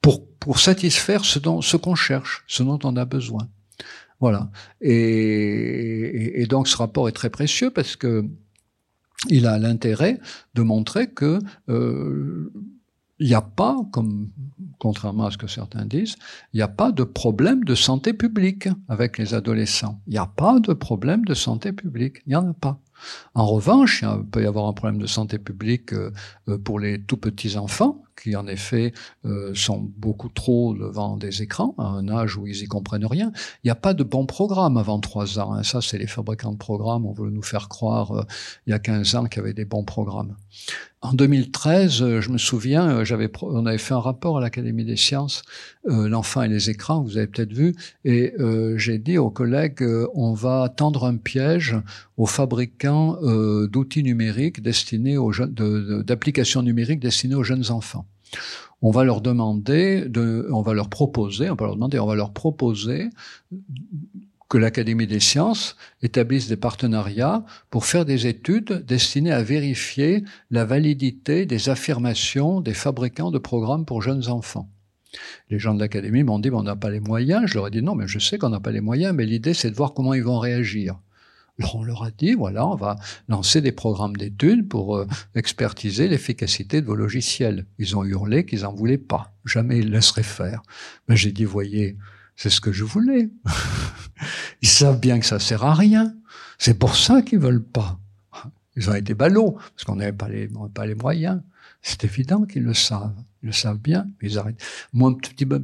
pour, pour satisfaire ce dont, ce qu'on cherche, ce dont on a besoin. Voilà. Et, et, donc, ce rapport est très précieux parce que il a l'intérêt de montrer que euh, il n'y a pas, comme contrairement à ce que certains disent, il n'y a pas de problème de santé publique avec les adolescents. Il n'y a pas de problème de santé publique. Il n'y en a pas. En revanche, il peut y avoir un problème de santé publique euh, euh, pour les tout petits enfants, qui en effet euh, sont beaucoup trop devant des écrans, à un âge où ils y comprennent rien. Il n'y a pas de bon programme avant trois ans. Hein. Ça, c'est les fabricants de programmes. On veut nous faire croire il y a 15 ans qu'il y avait des bons programmes. En 2013, je me souviens, j'avais, on avait fait un rapport à l'Académie des sciences, l'enfant et les écrans, vous avez peut-être vu, et j'ai dit aux collègues, on va tendre un piège aux fabricants euh, d'outils numériques destinés aux jeunes, d'applications numériques destinées aux jeunes enfants. On va leur demander, de, on va leur proposer, on va leur demander, on va leur proposer que l'Académie des sciences établisse des partenariats pour faire des études destinées à vérifier la validité des affirmations des fabricants de programmes pour jeunes enfants. Les gens de l'Académie m'ont dit, on n'a pas les moyens. Je leur ai dit, non, mais je sais qu'on n'a pas les moyens, mais l'idée, c'est de voir comment ils vont réagir. Alors on leur a dit, voilà, on va lancer des programmes d'études pour euh, expertiser l'efficacité de vos logiciels. Ils ont hurlé qu'ils en voulaient pas. Jamais ils laisseraient faire. Mais j'ai dit, voyez, c'est ce que je voulais. (laughs) ils savent bien que ça sert à rien. C'est pour ça qu'ils veulent pas. Ils ont été ballots, parce qu'on n'avait pas les, pas les moyens. C'est évident qu'ils le savent. Ils le savent bien, mais ils arrêtent. Moi, un petit, un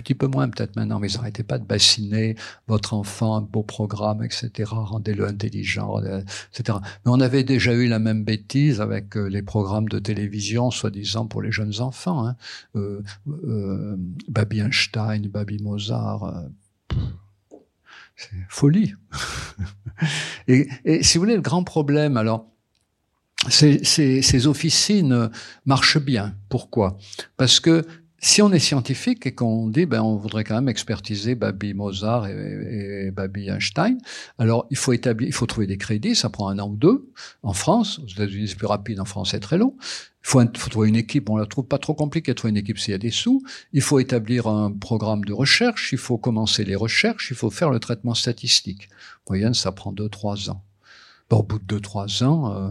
petit peu moins peut-être maintenant, mais arrêtez pas de bassiner votre enfant, un beau programme, etc. Rendez-le intelligent, etc. Mais on avait déjà eu la même bêtise avec euh, les programmes de télévision, soi-disant pour les jeunes enfants. Hein. Euh, euh, Baby Einstein, Baby Mozart. Euh, c'est folie. (laughs) et, si vous voulez, le grand problème, alors, ces, officines marchent bien. Pourquoi? Parce que si on est scientifique et qu'on dit ben on voudrait quand même expertiser Baby Mozart et, et, Baby Einstein, alors il faut établir, il faut trouver des crédits, ça prend un an ou deux. En France, aux États-Unis c'est plus rapide, en France c'est très long. Il faut, trouver une équipe, on la trouve pas trop compliqué de trouver une équipe s'il y a des sous. Il faut établir un programme de recherche, il faut commencer les recherches, il faut faire le traitement statistique. En moyenne, ça prend deux trois ans. Au bout de deux trois ans, euh,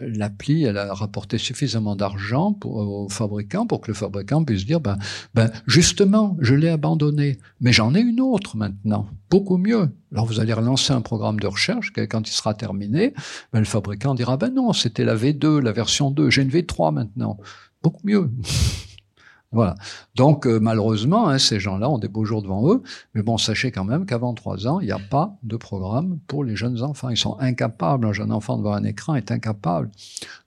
l'appli, elle a rapporté suffisamment d'argent au fabricant pour que le fabricant puisse dire, ben, ben justement, je l'ai abandonné, mais j'en ai une autre maintenant, beaucoup mieux. Alors vous allez relancer un programme de recherche, quand il sera terminé, ben, le fabricant dira, ben non, c'était la V2, la version 2, j'ai une V3 maintenant, beaucoup mieux. Voilà. Donc euh, malheureusement, hein, ces gens-là ont des beaux jours devant eux, mais bon, sachez quand même qu'avant trois ans, il n'y a pas de programme pour les jeunes enfants. Ils sont incapables, un jeune enfant devant un écran est incapable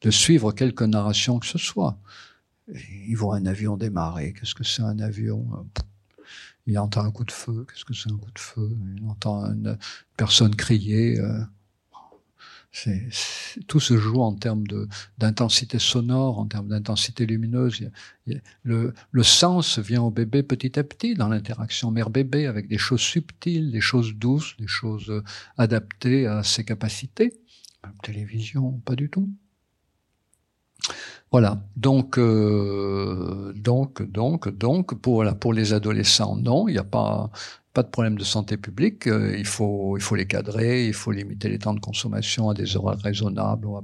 de suivre quelque narration que ce soit. Ils voient un avion démarrer. Qu'est-ce que c'est un avion? Il entend un coup de feu. Qu'est-ce que c'est un coup de feu? Il entend une personne crier. Euh, c'est, tout se joue en termes d'intensité sonore, en termes d'intensité lumineuse. le, le, sens vient au bébé petit à petit dans l'interaction mère-bébé avec des choses subtiles, des choses douces, des choses adaptées à ses capacités. Télévision, pas du tout. Voilà. Donc, euh, donc, donc, donc, pour, voilà, pour les adolescents, non, il n'y a pas, pas de problème de santé publique. Euh, il faut, il faut les cadrer, il faut limiter les temps de consommation à des horaires raisonnables. On va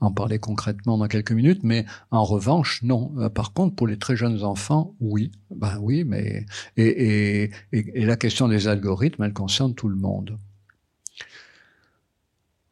en parler concrètement dans quelques minutes. Mais en revanche, non. Euh, par contre, pour les très jeunes enfants, oui. Ben oui, mais et, et, et, et la question des algorithmes, elle concerne tout le monde.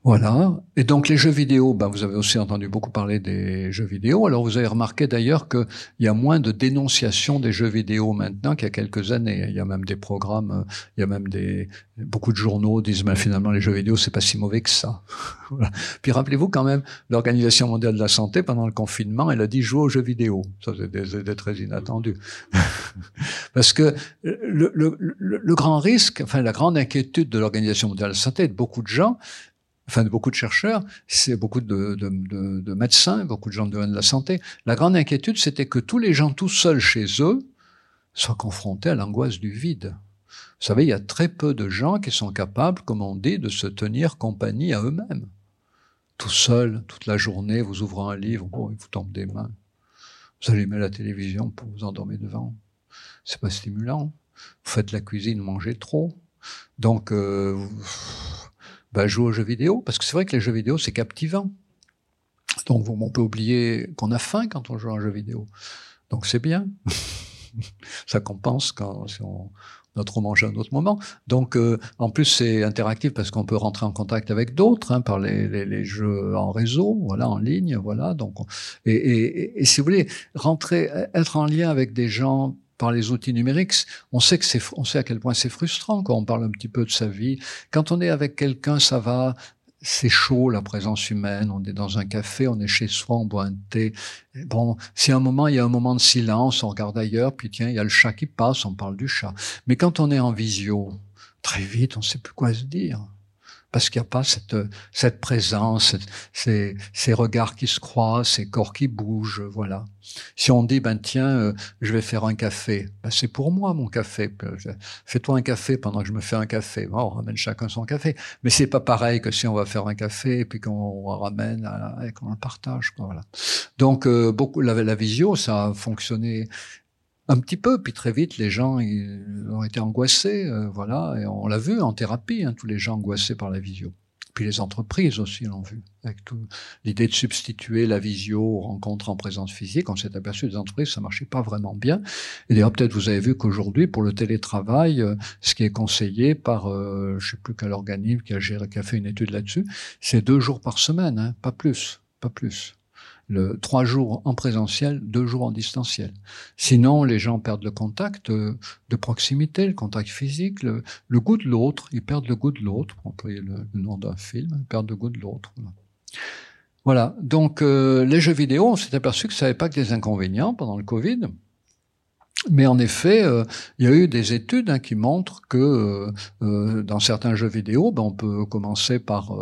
Voilà. Et donc les jeux vidéo, ben, vous avez aussi entendu beaucoup parler des jeux vidéo. Alors vous avez remarqué d'ailleurs qu'il y a moins de dénonciation des jeux vidéo maintenant qu'il y a quelques années. Il y a même des programmes, il y a même des beaucoup de journaux disent mais finalement les jeux vidéo c'est pas si mauvais que ça. (laughs) Puis rappelez-vous quand même l'Organisation mondiale de la santé pendant le confinement, elle a dit jouer aux jeux vidéo. Ça c'est très inattendu. (laughs) Parce que le, le, le, le grand risque, enfin la grande inquiétude de l'Organisation mondiale de la santé et de beaucoup de gens, enfin de beaucoup de chercheurs, c'est beaucoup de, de, de, de, médecins, beaucoup de gens de la santé. La grande inquiétude, c'était que tous les gens tout seuls chez eux soient confrontés à l'angoisse du vide. Vous savez, il y a très peu de gens qui sont capables, comme on dit, de se tenir compagnie à eux-mêmes. Tout seul, toute la journée, vous ouvrez un livre, bon, il vous tombe des mains. Vous allumez la télévision pour vous endormir devant. C'est pas stimulant. Vous faites la cuisine, mangez trop. Donc, euh, bah, jouer aux jeux vidéo, parce que c'est vrai que les jeux vidéo, c'est captivant. Donc on peut oublier qu'on a faim quand on joue à un jeu vidéo. Donc c'est bien. (laughs) Ça compense quand si on, a trop mangé à un autre moment. Donc, euh, en plus, c'est interactif parce qu'on peut rentrer en contact avec d'autres hein, par les, jeux en réseau, voilà, en ligne, voilà. Donc, et, et, si vous voulez rentrer, être en lien avec des gens par les outils numériques, on sait que c'est, on sait à quel point c'est frustrant quand on parle un petit peu de sa vie. Quand on est avec quelqu'un, ça va, c'est chaud la présence humaine. On est dans un café, on est chez soi, on boit un thé. Bon, si à un moment il y a un moment de silence, on regarde ailleurs, puis tiens, il y a le chat qui passe, on parle du chat. Mais quand on est en visio, très vite, on sait plus quoi se dire parce qu'il n'y a pas cette, cette présence, ces, ces regards qui se croisent, ces corps qui bougent, voilà. Si on dit, ben tiens, euh, je vais faire un café, ben, c'est pour moi mon café. Fais-toi un café pendant que je me fais un café. Bon, on ramène chacun son café. Mais c'est pas pareil que si on va faire un café et puis qu'on ramène et qu'on le partage. Voilà. Donc, euh, beaucoup, la, la visio, ça a fonctionné un petit peu, puis très vite, les gens ils ont été angoissés, euh, voilà, et on l'a vu en thérapie, hein, tous les gens angoissés par la visio. Puis les entreprises aussi l'ont vu, avec l'idée de substituer la visio aux rencontres en présence physique. On s'est aperçu des entreprises, ça marchait pas vraiment bien. Et d'ailleurs, peut-être vous avez vu qu'aujourd'hui, pour le télétravail, euh, ce qui est conseillé par, euh, je sais plus quel organisme qui a, géré, qui a fait une étude là-dessus, c'est deux jours par semaine, hein, pas plus, pas plus le, trois jours en présentiel, deux jours en distanciel. Sinon, les gens perdent le contact euh, de proximité, le contact physique, le, goût de l'autre. Ils perdent le goût de l'autre, pour employer le, le, nom d'un film, ils perdent le goût de l'autre. Voilà. voilà. Donc, euh, les jeux vidéo, on s'est aperçu que ça n'avait pas que des inconvénients pendant le Covid. Mais en effet, euh, il y a eu des études hein, qui montrent que euh, euh, dans certains jeux vidéo, ben, on peut commencer par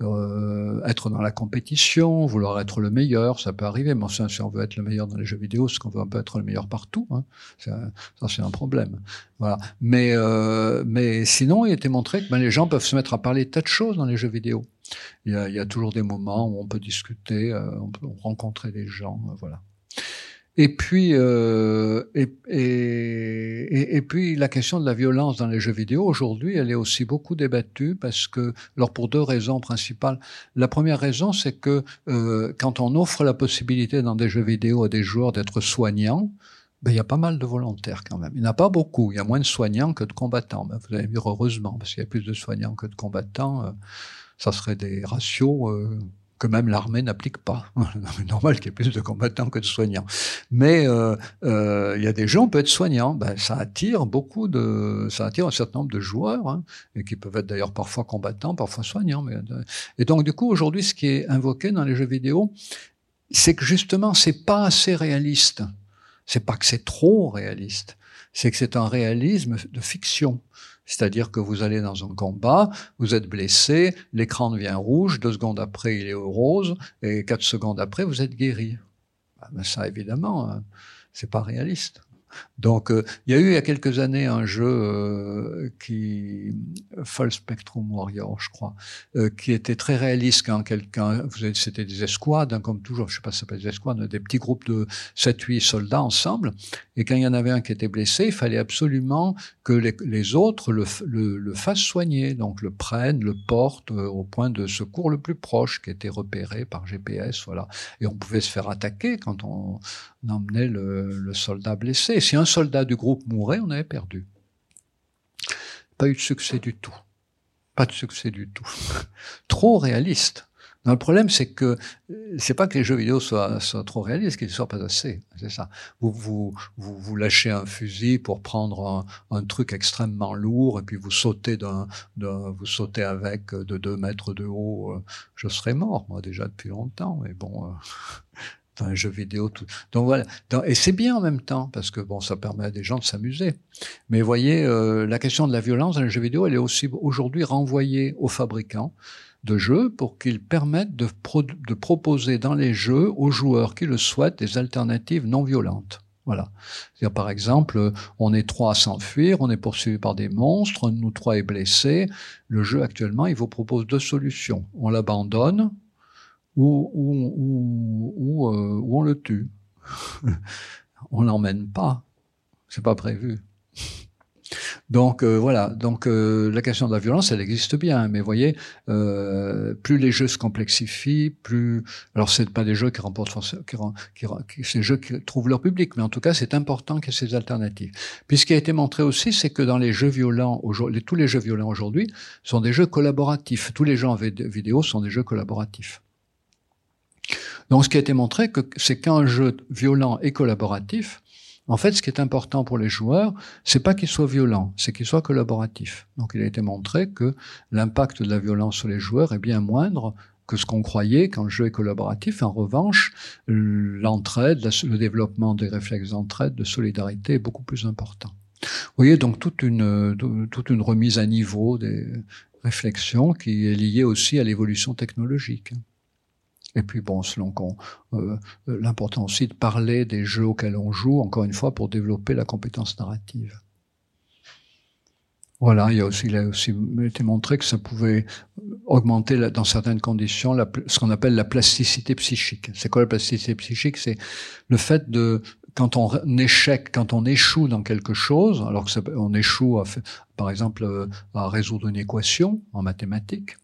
euh, être dans la compétition, vouloir être le meilleur, ça peut arriver. Mais enfin, si on veut être le meilleur dans les jeux vidéo, c'est qu'on veut un peu être le meilleur partout. Hein. Ça, c'est un problème. Voilà. Mais, mais sinon, il était montré que ben, les gens peuvent se mettre à parler de tas de choses dans les jeux vidéo. Il y a, y a toujours des moments où on peut discuter, on peut rencontrer des gens, voilà. Et puis, euh, et, et, et, puis la question de la violence dans les jeux vidéo aujourd'hui, elle est aussi beaucoup débattue parce que, alors pour deux raisons principales. La première raison, c'est que euh, quand on offre la possibilité dans des jeux vidéo à des joueurs d'être soignants, ben, il y a pas mal de volontaires quand même. Il n'y en a pas beaucoup. Il y a moins de soignants que de combattants. Ben, vous allez dire heureusement, parce qu'il y a plus de soignants que de combattants. Euh, ça serait des ratios euh, que même l'armée n'applique pas. (laughs) C'est normal qu'il y ait plus de combattants que de soignants. Mais euh, euh, il y a des gens, on peut être soignants. Ben, ça attire beaucoup de, ça attire un certain nombre de joueurs, hein, et qui peuvent être d'ailleurs parfois combattants, parfois soignants. Mais, et donc du coup, aujourd'hui, ce qui est invoqué dans les jeux vidéo, c'est que justement, c'est pas assez réaliste. C'est pas que c'est trop réaliste. C'est que c'est un réalisme de fiction. C'est-à-dire que vous allez dans un combat, vous êtes blessé, l'écran devient rouge, deux secondes après il est rose, et quatre secondes après vous êtes guéri. Ah, ben ça évidemment, hein, c'est pas réaliste. Donc, euh, il y a eu il y a quelques années un jeu euh, qui, Full Spectrum Warrior, je crois, euh, qui était très réaliste quand quelqu'un, c'était des escouades, hein, comme toujours, je sais pas si ça s'appelle des escouades, des petits groupes de 7-8 soldats ensemble, et quand il y en avait un qui était blessé, il fallait absolument que les, autres le, le, fassent soigner, donc le prennent, le portent au point de secours le plus proche, qui était repéré par GPS, voilà. Et on pouvait se faire attaquer quand on emmenait le soldat blessé si un soldat du groupe mourait, on avait perdu. Pas eu de succès du tout. Pas de succès du tout. (laughs) trop réaliste. le problème, c'est que c'est pas que les jeux vidéo soient, trop réalistes, qu'ils ne soient pas assez. C'est ça. Vous, vous, vous, lâchez un fusil pour prendre un, truc extrêmement lourd et puis vous sautez d'un, vous sautez avec de deux mètres de haut. Euh, je serais mort, moi, déjà depuis longtemps. Mais bon, euh, les jeux vidéo. Tout. Donc voilà. et c'est bien en même temps parce que bon, ça permet à des gens de s'amuser. Mais voyez, euh, la question de la violence dans les jeux vidéo, elle est aussi aujourd'hui renvoyée aux fabricants de jeux pour qu'ils permettent de, de proposer dans les jeux aux joueurs qui le souhaitent des alternatives non violentes. Voilà. C'est-à-dire, par exemple, on est trois à s'enfuir, on est poursuivi par des monstres, un de nous trois est blessé. Le jeu actuellement, il vous propose deux solutions. On l'abandonne, ou, euh, on le tue. (laughs) on l'emmène pas. C'est pas prévu. Donc euh, voilà, donc euh, la question de la violence, elle existe bien, mais voyez, euh, plus les jeux se complexifient, plus alors c'est pas des jeux qui remportent, qui, qui, qui ces jeux qui trouvent leur public, mais en tout cas c'est important qu'il y ait ces alternatives. Puis ce qui a été montré aussi, c'est que dans les jeux violents, aujourd'hui, tous les jeux violents aujourd'hui sont des jeux collaboratifs. Tous les jeux vidéo sont des jeux collaboratifs. Donc ce qui a été montré, c'est qu'un jeu violent et collaboratif, en fait, ce qui est important pour les joueurs, c'est pas qu'il soit violent, c'est qu'il soit collaboratif. Donc, il a été montré que l'impact de la violence sur les joueurs est bien moindre que ce qu'on croyait quand le jeu est collaboratif. En revanche, l'entraide, le développement des réflexes d'entraide, de solidarité est beaucoup plus important. Vous voyez donc toute une, toute une remise à niveau des réflexions qui est liée aussi à l'évolution technologique. Et puis bon, selon qu'on, euh, euh, l'important aussi de parler des jeux auxquels on joue, encore une fois, pour développer la compétence narrative. Voilà, il, y a aussi, il a aussi été montré que ça pouvait augmenter dans certaines conditions ce qu'on appelle la plasticité psychique. C'est quoi la plasticité psychique? C'est le fait de quand on quand on échoue dans quelque chose, alors que on échoue, à, par exemple, euh, à résoudre une équation en mathématiques,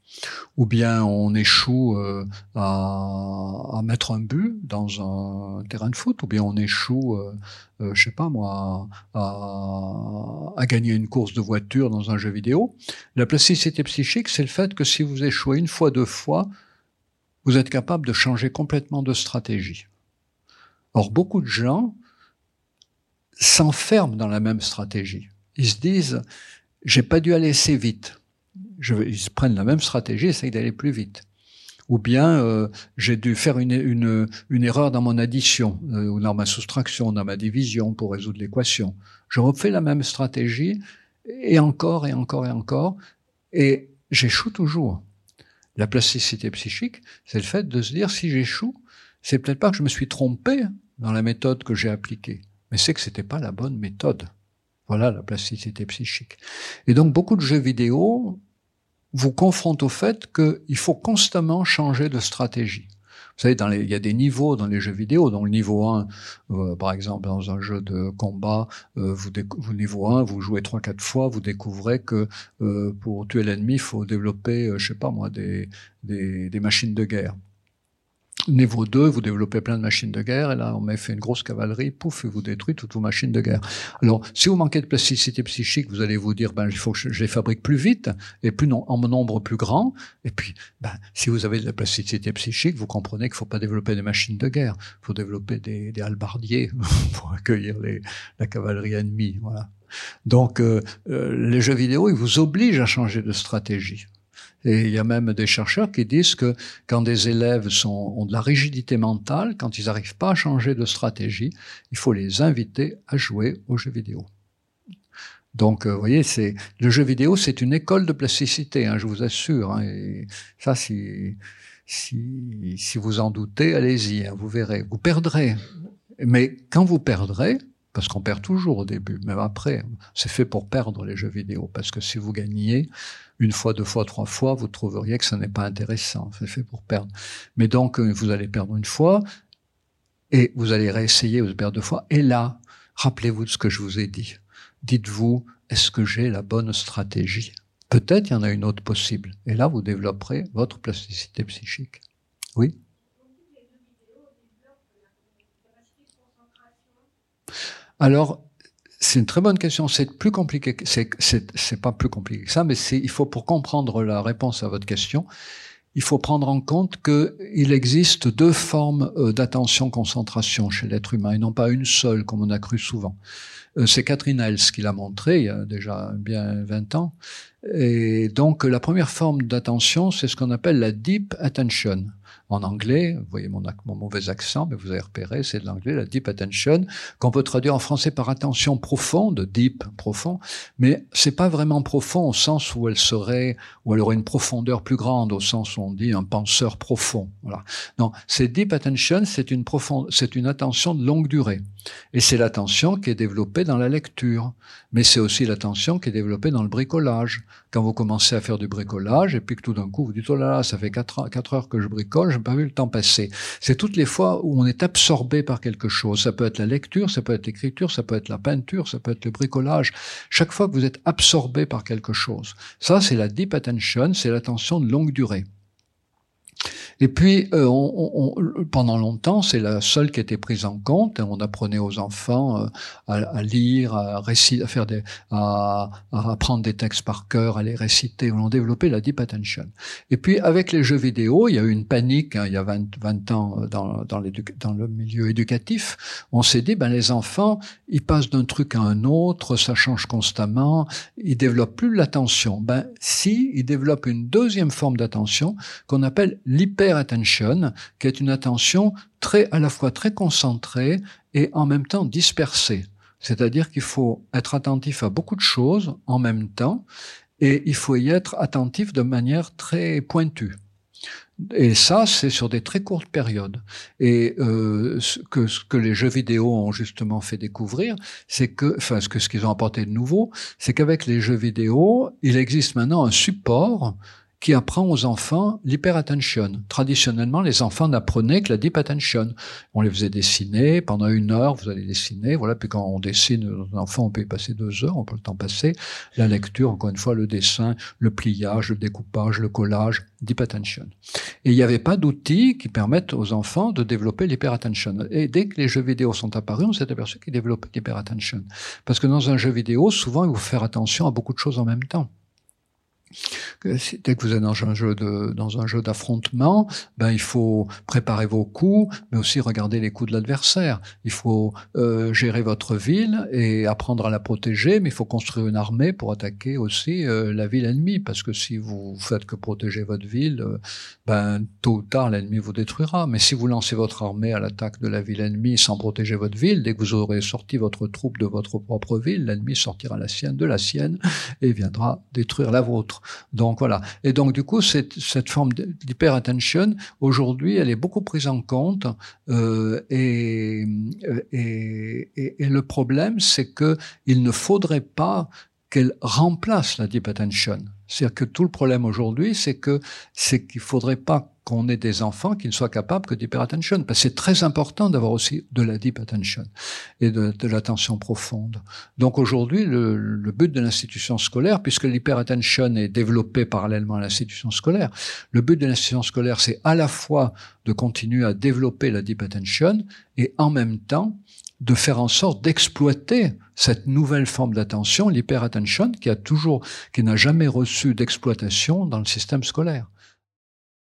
ou bien on échoue euh, à, à, mettre un but dans un terrain de foot, ou bien on échoue, euh, euh, je sais pas moi, à, à, gagner une course de voiture dans un jeu vidéo. La plasticité psychique, c'est le fait que si vous échouez une fois, deux fois, vous êtes capable de changer complètement de stratégie. Or, beaucoup de gens s'enferment dans la même stratégie. Ils se disent, j'ai pas dû aller assez vite. Je, ils prennent la même stratégie, essayent d'aller plus vite. Ou bien euh, j'ai dû faire une, erreur dans mon addition, euh, ou dans ma soustraction, dans ma division pour résoudre l'équation. Je refais la même stratégie, et encore, et encore, et encore, et j'échoue toujours. La plasticité psychique, c'est le fait de se dire, si j'échoue, c'est peut-être pas que je me suis trompé dans la méthode que j'ai appliquée mais c'est que c'était pas la bonne méthode. Voilà la plasticité psychique. Et donc beaucoup de jeux vidéo vous confrontent au fait qu'il faut constamment changer de stratégie. Vous savez, il y a des niveaux dans les jeux vidéo. Dans le niveau 1, euh, par exemple, dans un jeu de combat, euh, vous, niveau 1, vous jouez 3-4 fois, vous découvrez que euh, pour tuer l'ennemi, il faut développer, je sais pas moi, des machines de guerre. Niveau 2, vous développez plein de machines de guerre, et là, on met fait une grosse cavalerie, pouf, et vous détruit toutes vos machines de guerre. Alors, si vous manquez de plasticité psychique, vous allez vous dire, ben, il faut que je, les fabrique plus vite, et plus en nombre plus grand. Et puis, ben, si vous avez de la plasticité psychique, vous comprenez qu'il faut pas développer des machines de guerre. Il faut développer des, des halbardiers (laughs) pour accueillir les, la cavalerie ennemie, voilà. Donc, euh, euh, les jeux vidéo, ils vous obligent à changer de stratégie. Et il y a même des chercheurs qui disent que quand des élèves sont, ont de la rigidité mentale, quand ils n'arrivent pas à changer de stratégie, il faut les inviter à jouer aux jeux vidéo. Donc, euh, vous voyez, c'est le jeu vidéo, c'est une école de plasticité, hein, je vous assure. Hein, et ça, si, si, si vous en doutez, allez-y, hein, vous verrez. Vous perdrez. Mais quand vous perdrez, parce qu'on perd toujours au début, même après, c'est fait pour perdre les jeux vidéo, parce que si vous gagnez, une fois, deux fois, trois fois, vous trouveriez que ça n'est pas intéressant. C'est fait pour perdre. Mais donc, euh, vous allez perdre une fois, et vous allez réessayer, vous perdre deux fois, et là, rappelez-vous de ce que je vous ai dit. Dites-vous, est-ce que j'ai la bonne stratégie? Peut-être il y en a une autre possible. Et là, vous développerez votre plasticité psychique. Oui? Alors, c'est une très bonne question. C'est plus compliqué. C'est, pas plus compliqué que ça, mais il faut pour comprendre la réponse à votre question, il faut prendre en compte qu'il existe deux formes euh, d'attention-concentration chez l'être humain, et non pas une seule, comme on a cru souvent. Euh, c'est Catherine Hels qui l'a montré il y a déjà bien 20 ans. Et donc, la première forme d'attention, c'est ce qu'on appelle la deep attention en anglais. Vous voyez mon, mauvais accent, mais vous avez repéré, c'est de l'anglais, la deep attention, qu'on peut traduire en français par attention profonde, deep, profond, mais c'est pas vraiment profond au sens où elle serait, où elle aurait une profondeur plus grande, au sens où on dit un penseur profond. Voilà. Non, c'est deep attention, c'est une profonde, c'est une attention de longue durée. Et c'est l'attention qui est développée dans la lecture, mais c'est aussi l'attention qui est développée dans le bricolage. Quand vous commencez à faire du bricolage et puis que tout d'un coup vous dites oh là là, ça fait quatre heures, quatre heures que je bricole, je n'ai pas vu le temps passer. C'est toutes les fois où on est absorbé par quelque chose. Ça peut être la lecture, ça peut être l'écriture, ça peut être la peinture, ça peut être le bricolage. Chaque fois que vous êtes absorbé par quelque chose, ça c'est la deep attention, c'est l'attention de longue durée. Et puis, euh, on, on, pendant longtemps, c'est la seule qui était prise en compte. On apprenait aux enfants euh, à, à, lire, à, réciter, à faire des, à, à, apprendre des textes par cœur, à les réciter. On a développé la deep attention. Et puis, avec les jeux vidéo, il y a eu une panique. Hein, il y a 20, 20 ans euh, dans, dans, dans, le milieu éducatif, on s'est dit, ben les enfants, ils passent d'un truc à un autre, ça change constamment, ils développent plus l'attention. Ben si, ils développent une deuxième forme d'attention qu'on appelle l'hyper attention, qui est une attention très, à la fois très concentrée et en même temps dispersée. C'est-à-dire qu'il faut être attentif à beaucoup de choses en même temps et il faut y être attentif de manière très pointue. Et ça, c'est sur des très courtes périodes. Et euh, ce, que, ce que les jeux vidéo ont justement fait découvrir, c'est que, enfin, ce que ce qu'ils ont apporté de nouveau, c'est qu'avec les jeux vidéo, il existe maintenant un support qui apprend aux enfants l'hyperattention. Traditionnellement, les enfants n'apprenaient que la deep attention. On les faisait dessiner pendant une heure, vous allez dessiner, voilà. Puis quand on dessine un enfant, on peut y passer deux heures, on peut le temps passer. La lecture, encore une fois, le dessin, le pliage, le découpage, le collage, deep attention. Et il n'y avait pas d'outils qui permettent aux enfants de développer l'hyperattention. Et dès que les jeux vidéo sont apparus, on s'est aperçu qu'ils développaient l'hyperattention. Parce que dans un jeu vidéo, souvent, il faut faire attention à beaucoup de choses en même temps dès que vous êtes dans un jeu de, dans un jeu d'affrontement, ben il faut préparer vos coups, mais aussi regarder les coups de l'adversaire. Il faut euh, gérer votre ville et apprendre à la protéger, mais il faut construire une armée pour attaquer aussi euh, la ville ennemie, parce que si vous faites que protéger votre ville, euh, ben tôt ou tard l'ennemi vous détruira. Mais si vous lancez votre armée à l'attaque de la ville ennemie sans protéger votre ville, dès que vous aurez sorti votre troupe de votre propre ville, l'ennemi sortira la sienne de la sienne et viendra détruire la vôtre. Donc voilà. Et donc du coup, cette, cette forme d'hyperattention, aujourd'hui, elle est beaucoup prise en compte. Euh, et, et, et, le problème, c'est que il ne faudrait pas qu'elle remplace la deep attention. C'est-à-dire que tout le problème aujourd'hui, c'est que c'est qu'il faudrait pas qu'on ait des enfants qui ne soient capables que d'hyperattention. Parce que c'est très important d'avoir aussi de la deep attention et de, l'attention profonde. Donc aujourd'hui, le, le, but de l'institution scolaire, puisque l'hyperattention est développée parallèlement à l'institution scolaire, le but de l'institution scolaire, c'est à la fois de continuer à développer la deep attention et en même temps de faire en sorte d'exploiter cette nouvelle forme d'attention, l'hyperattention, qui a toujours, qui n'a jamais reçu d'exploitation dans le système scolaire.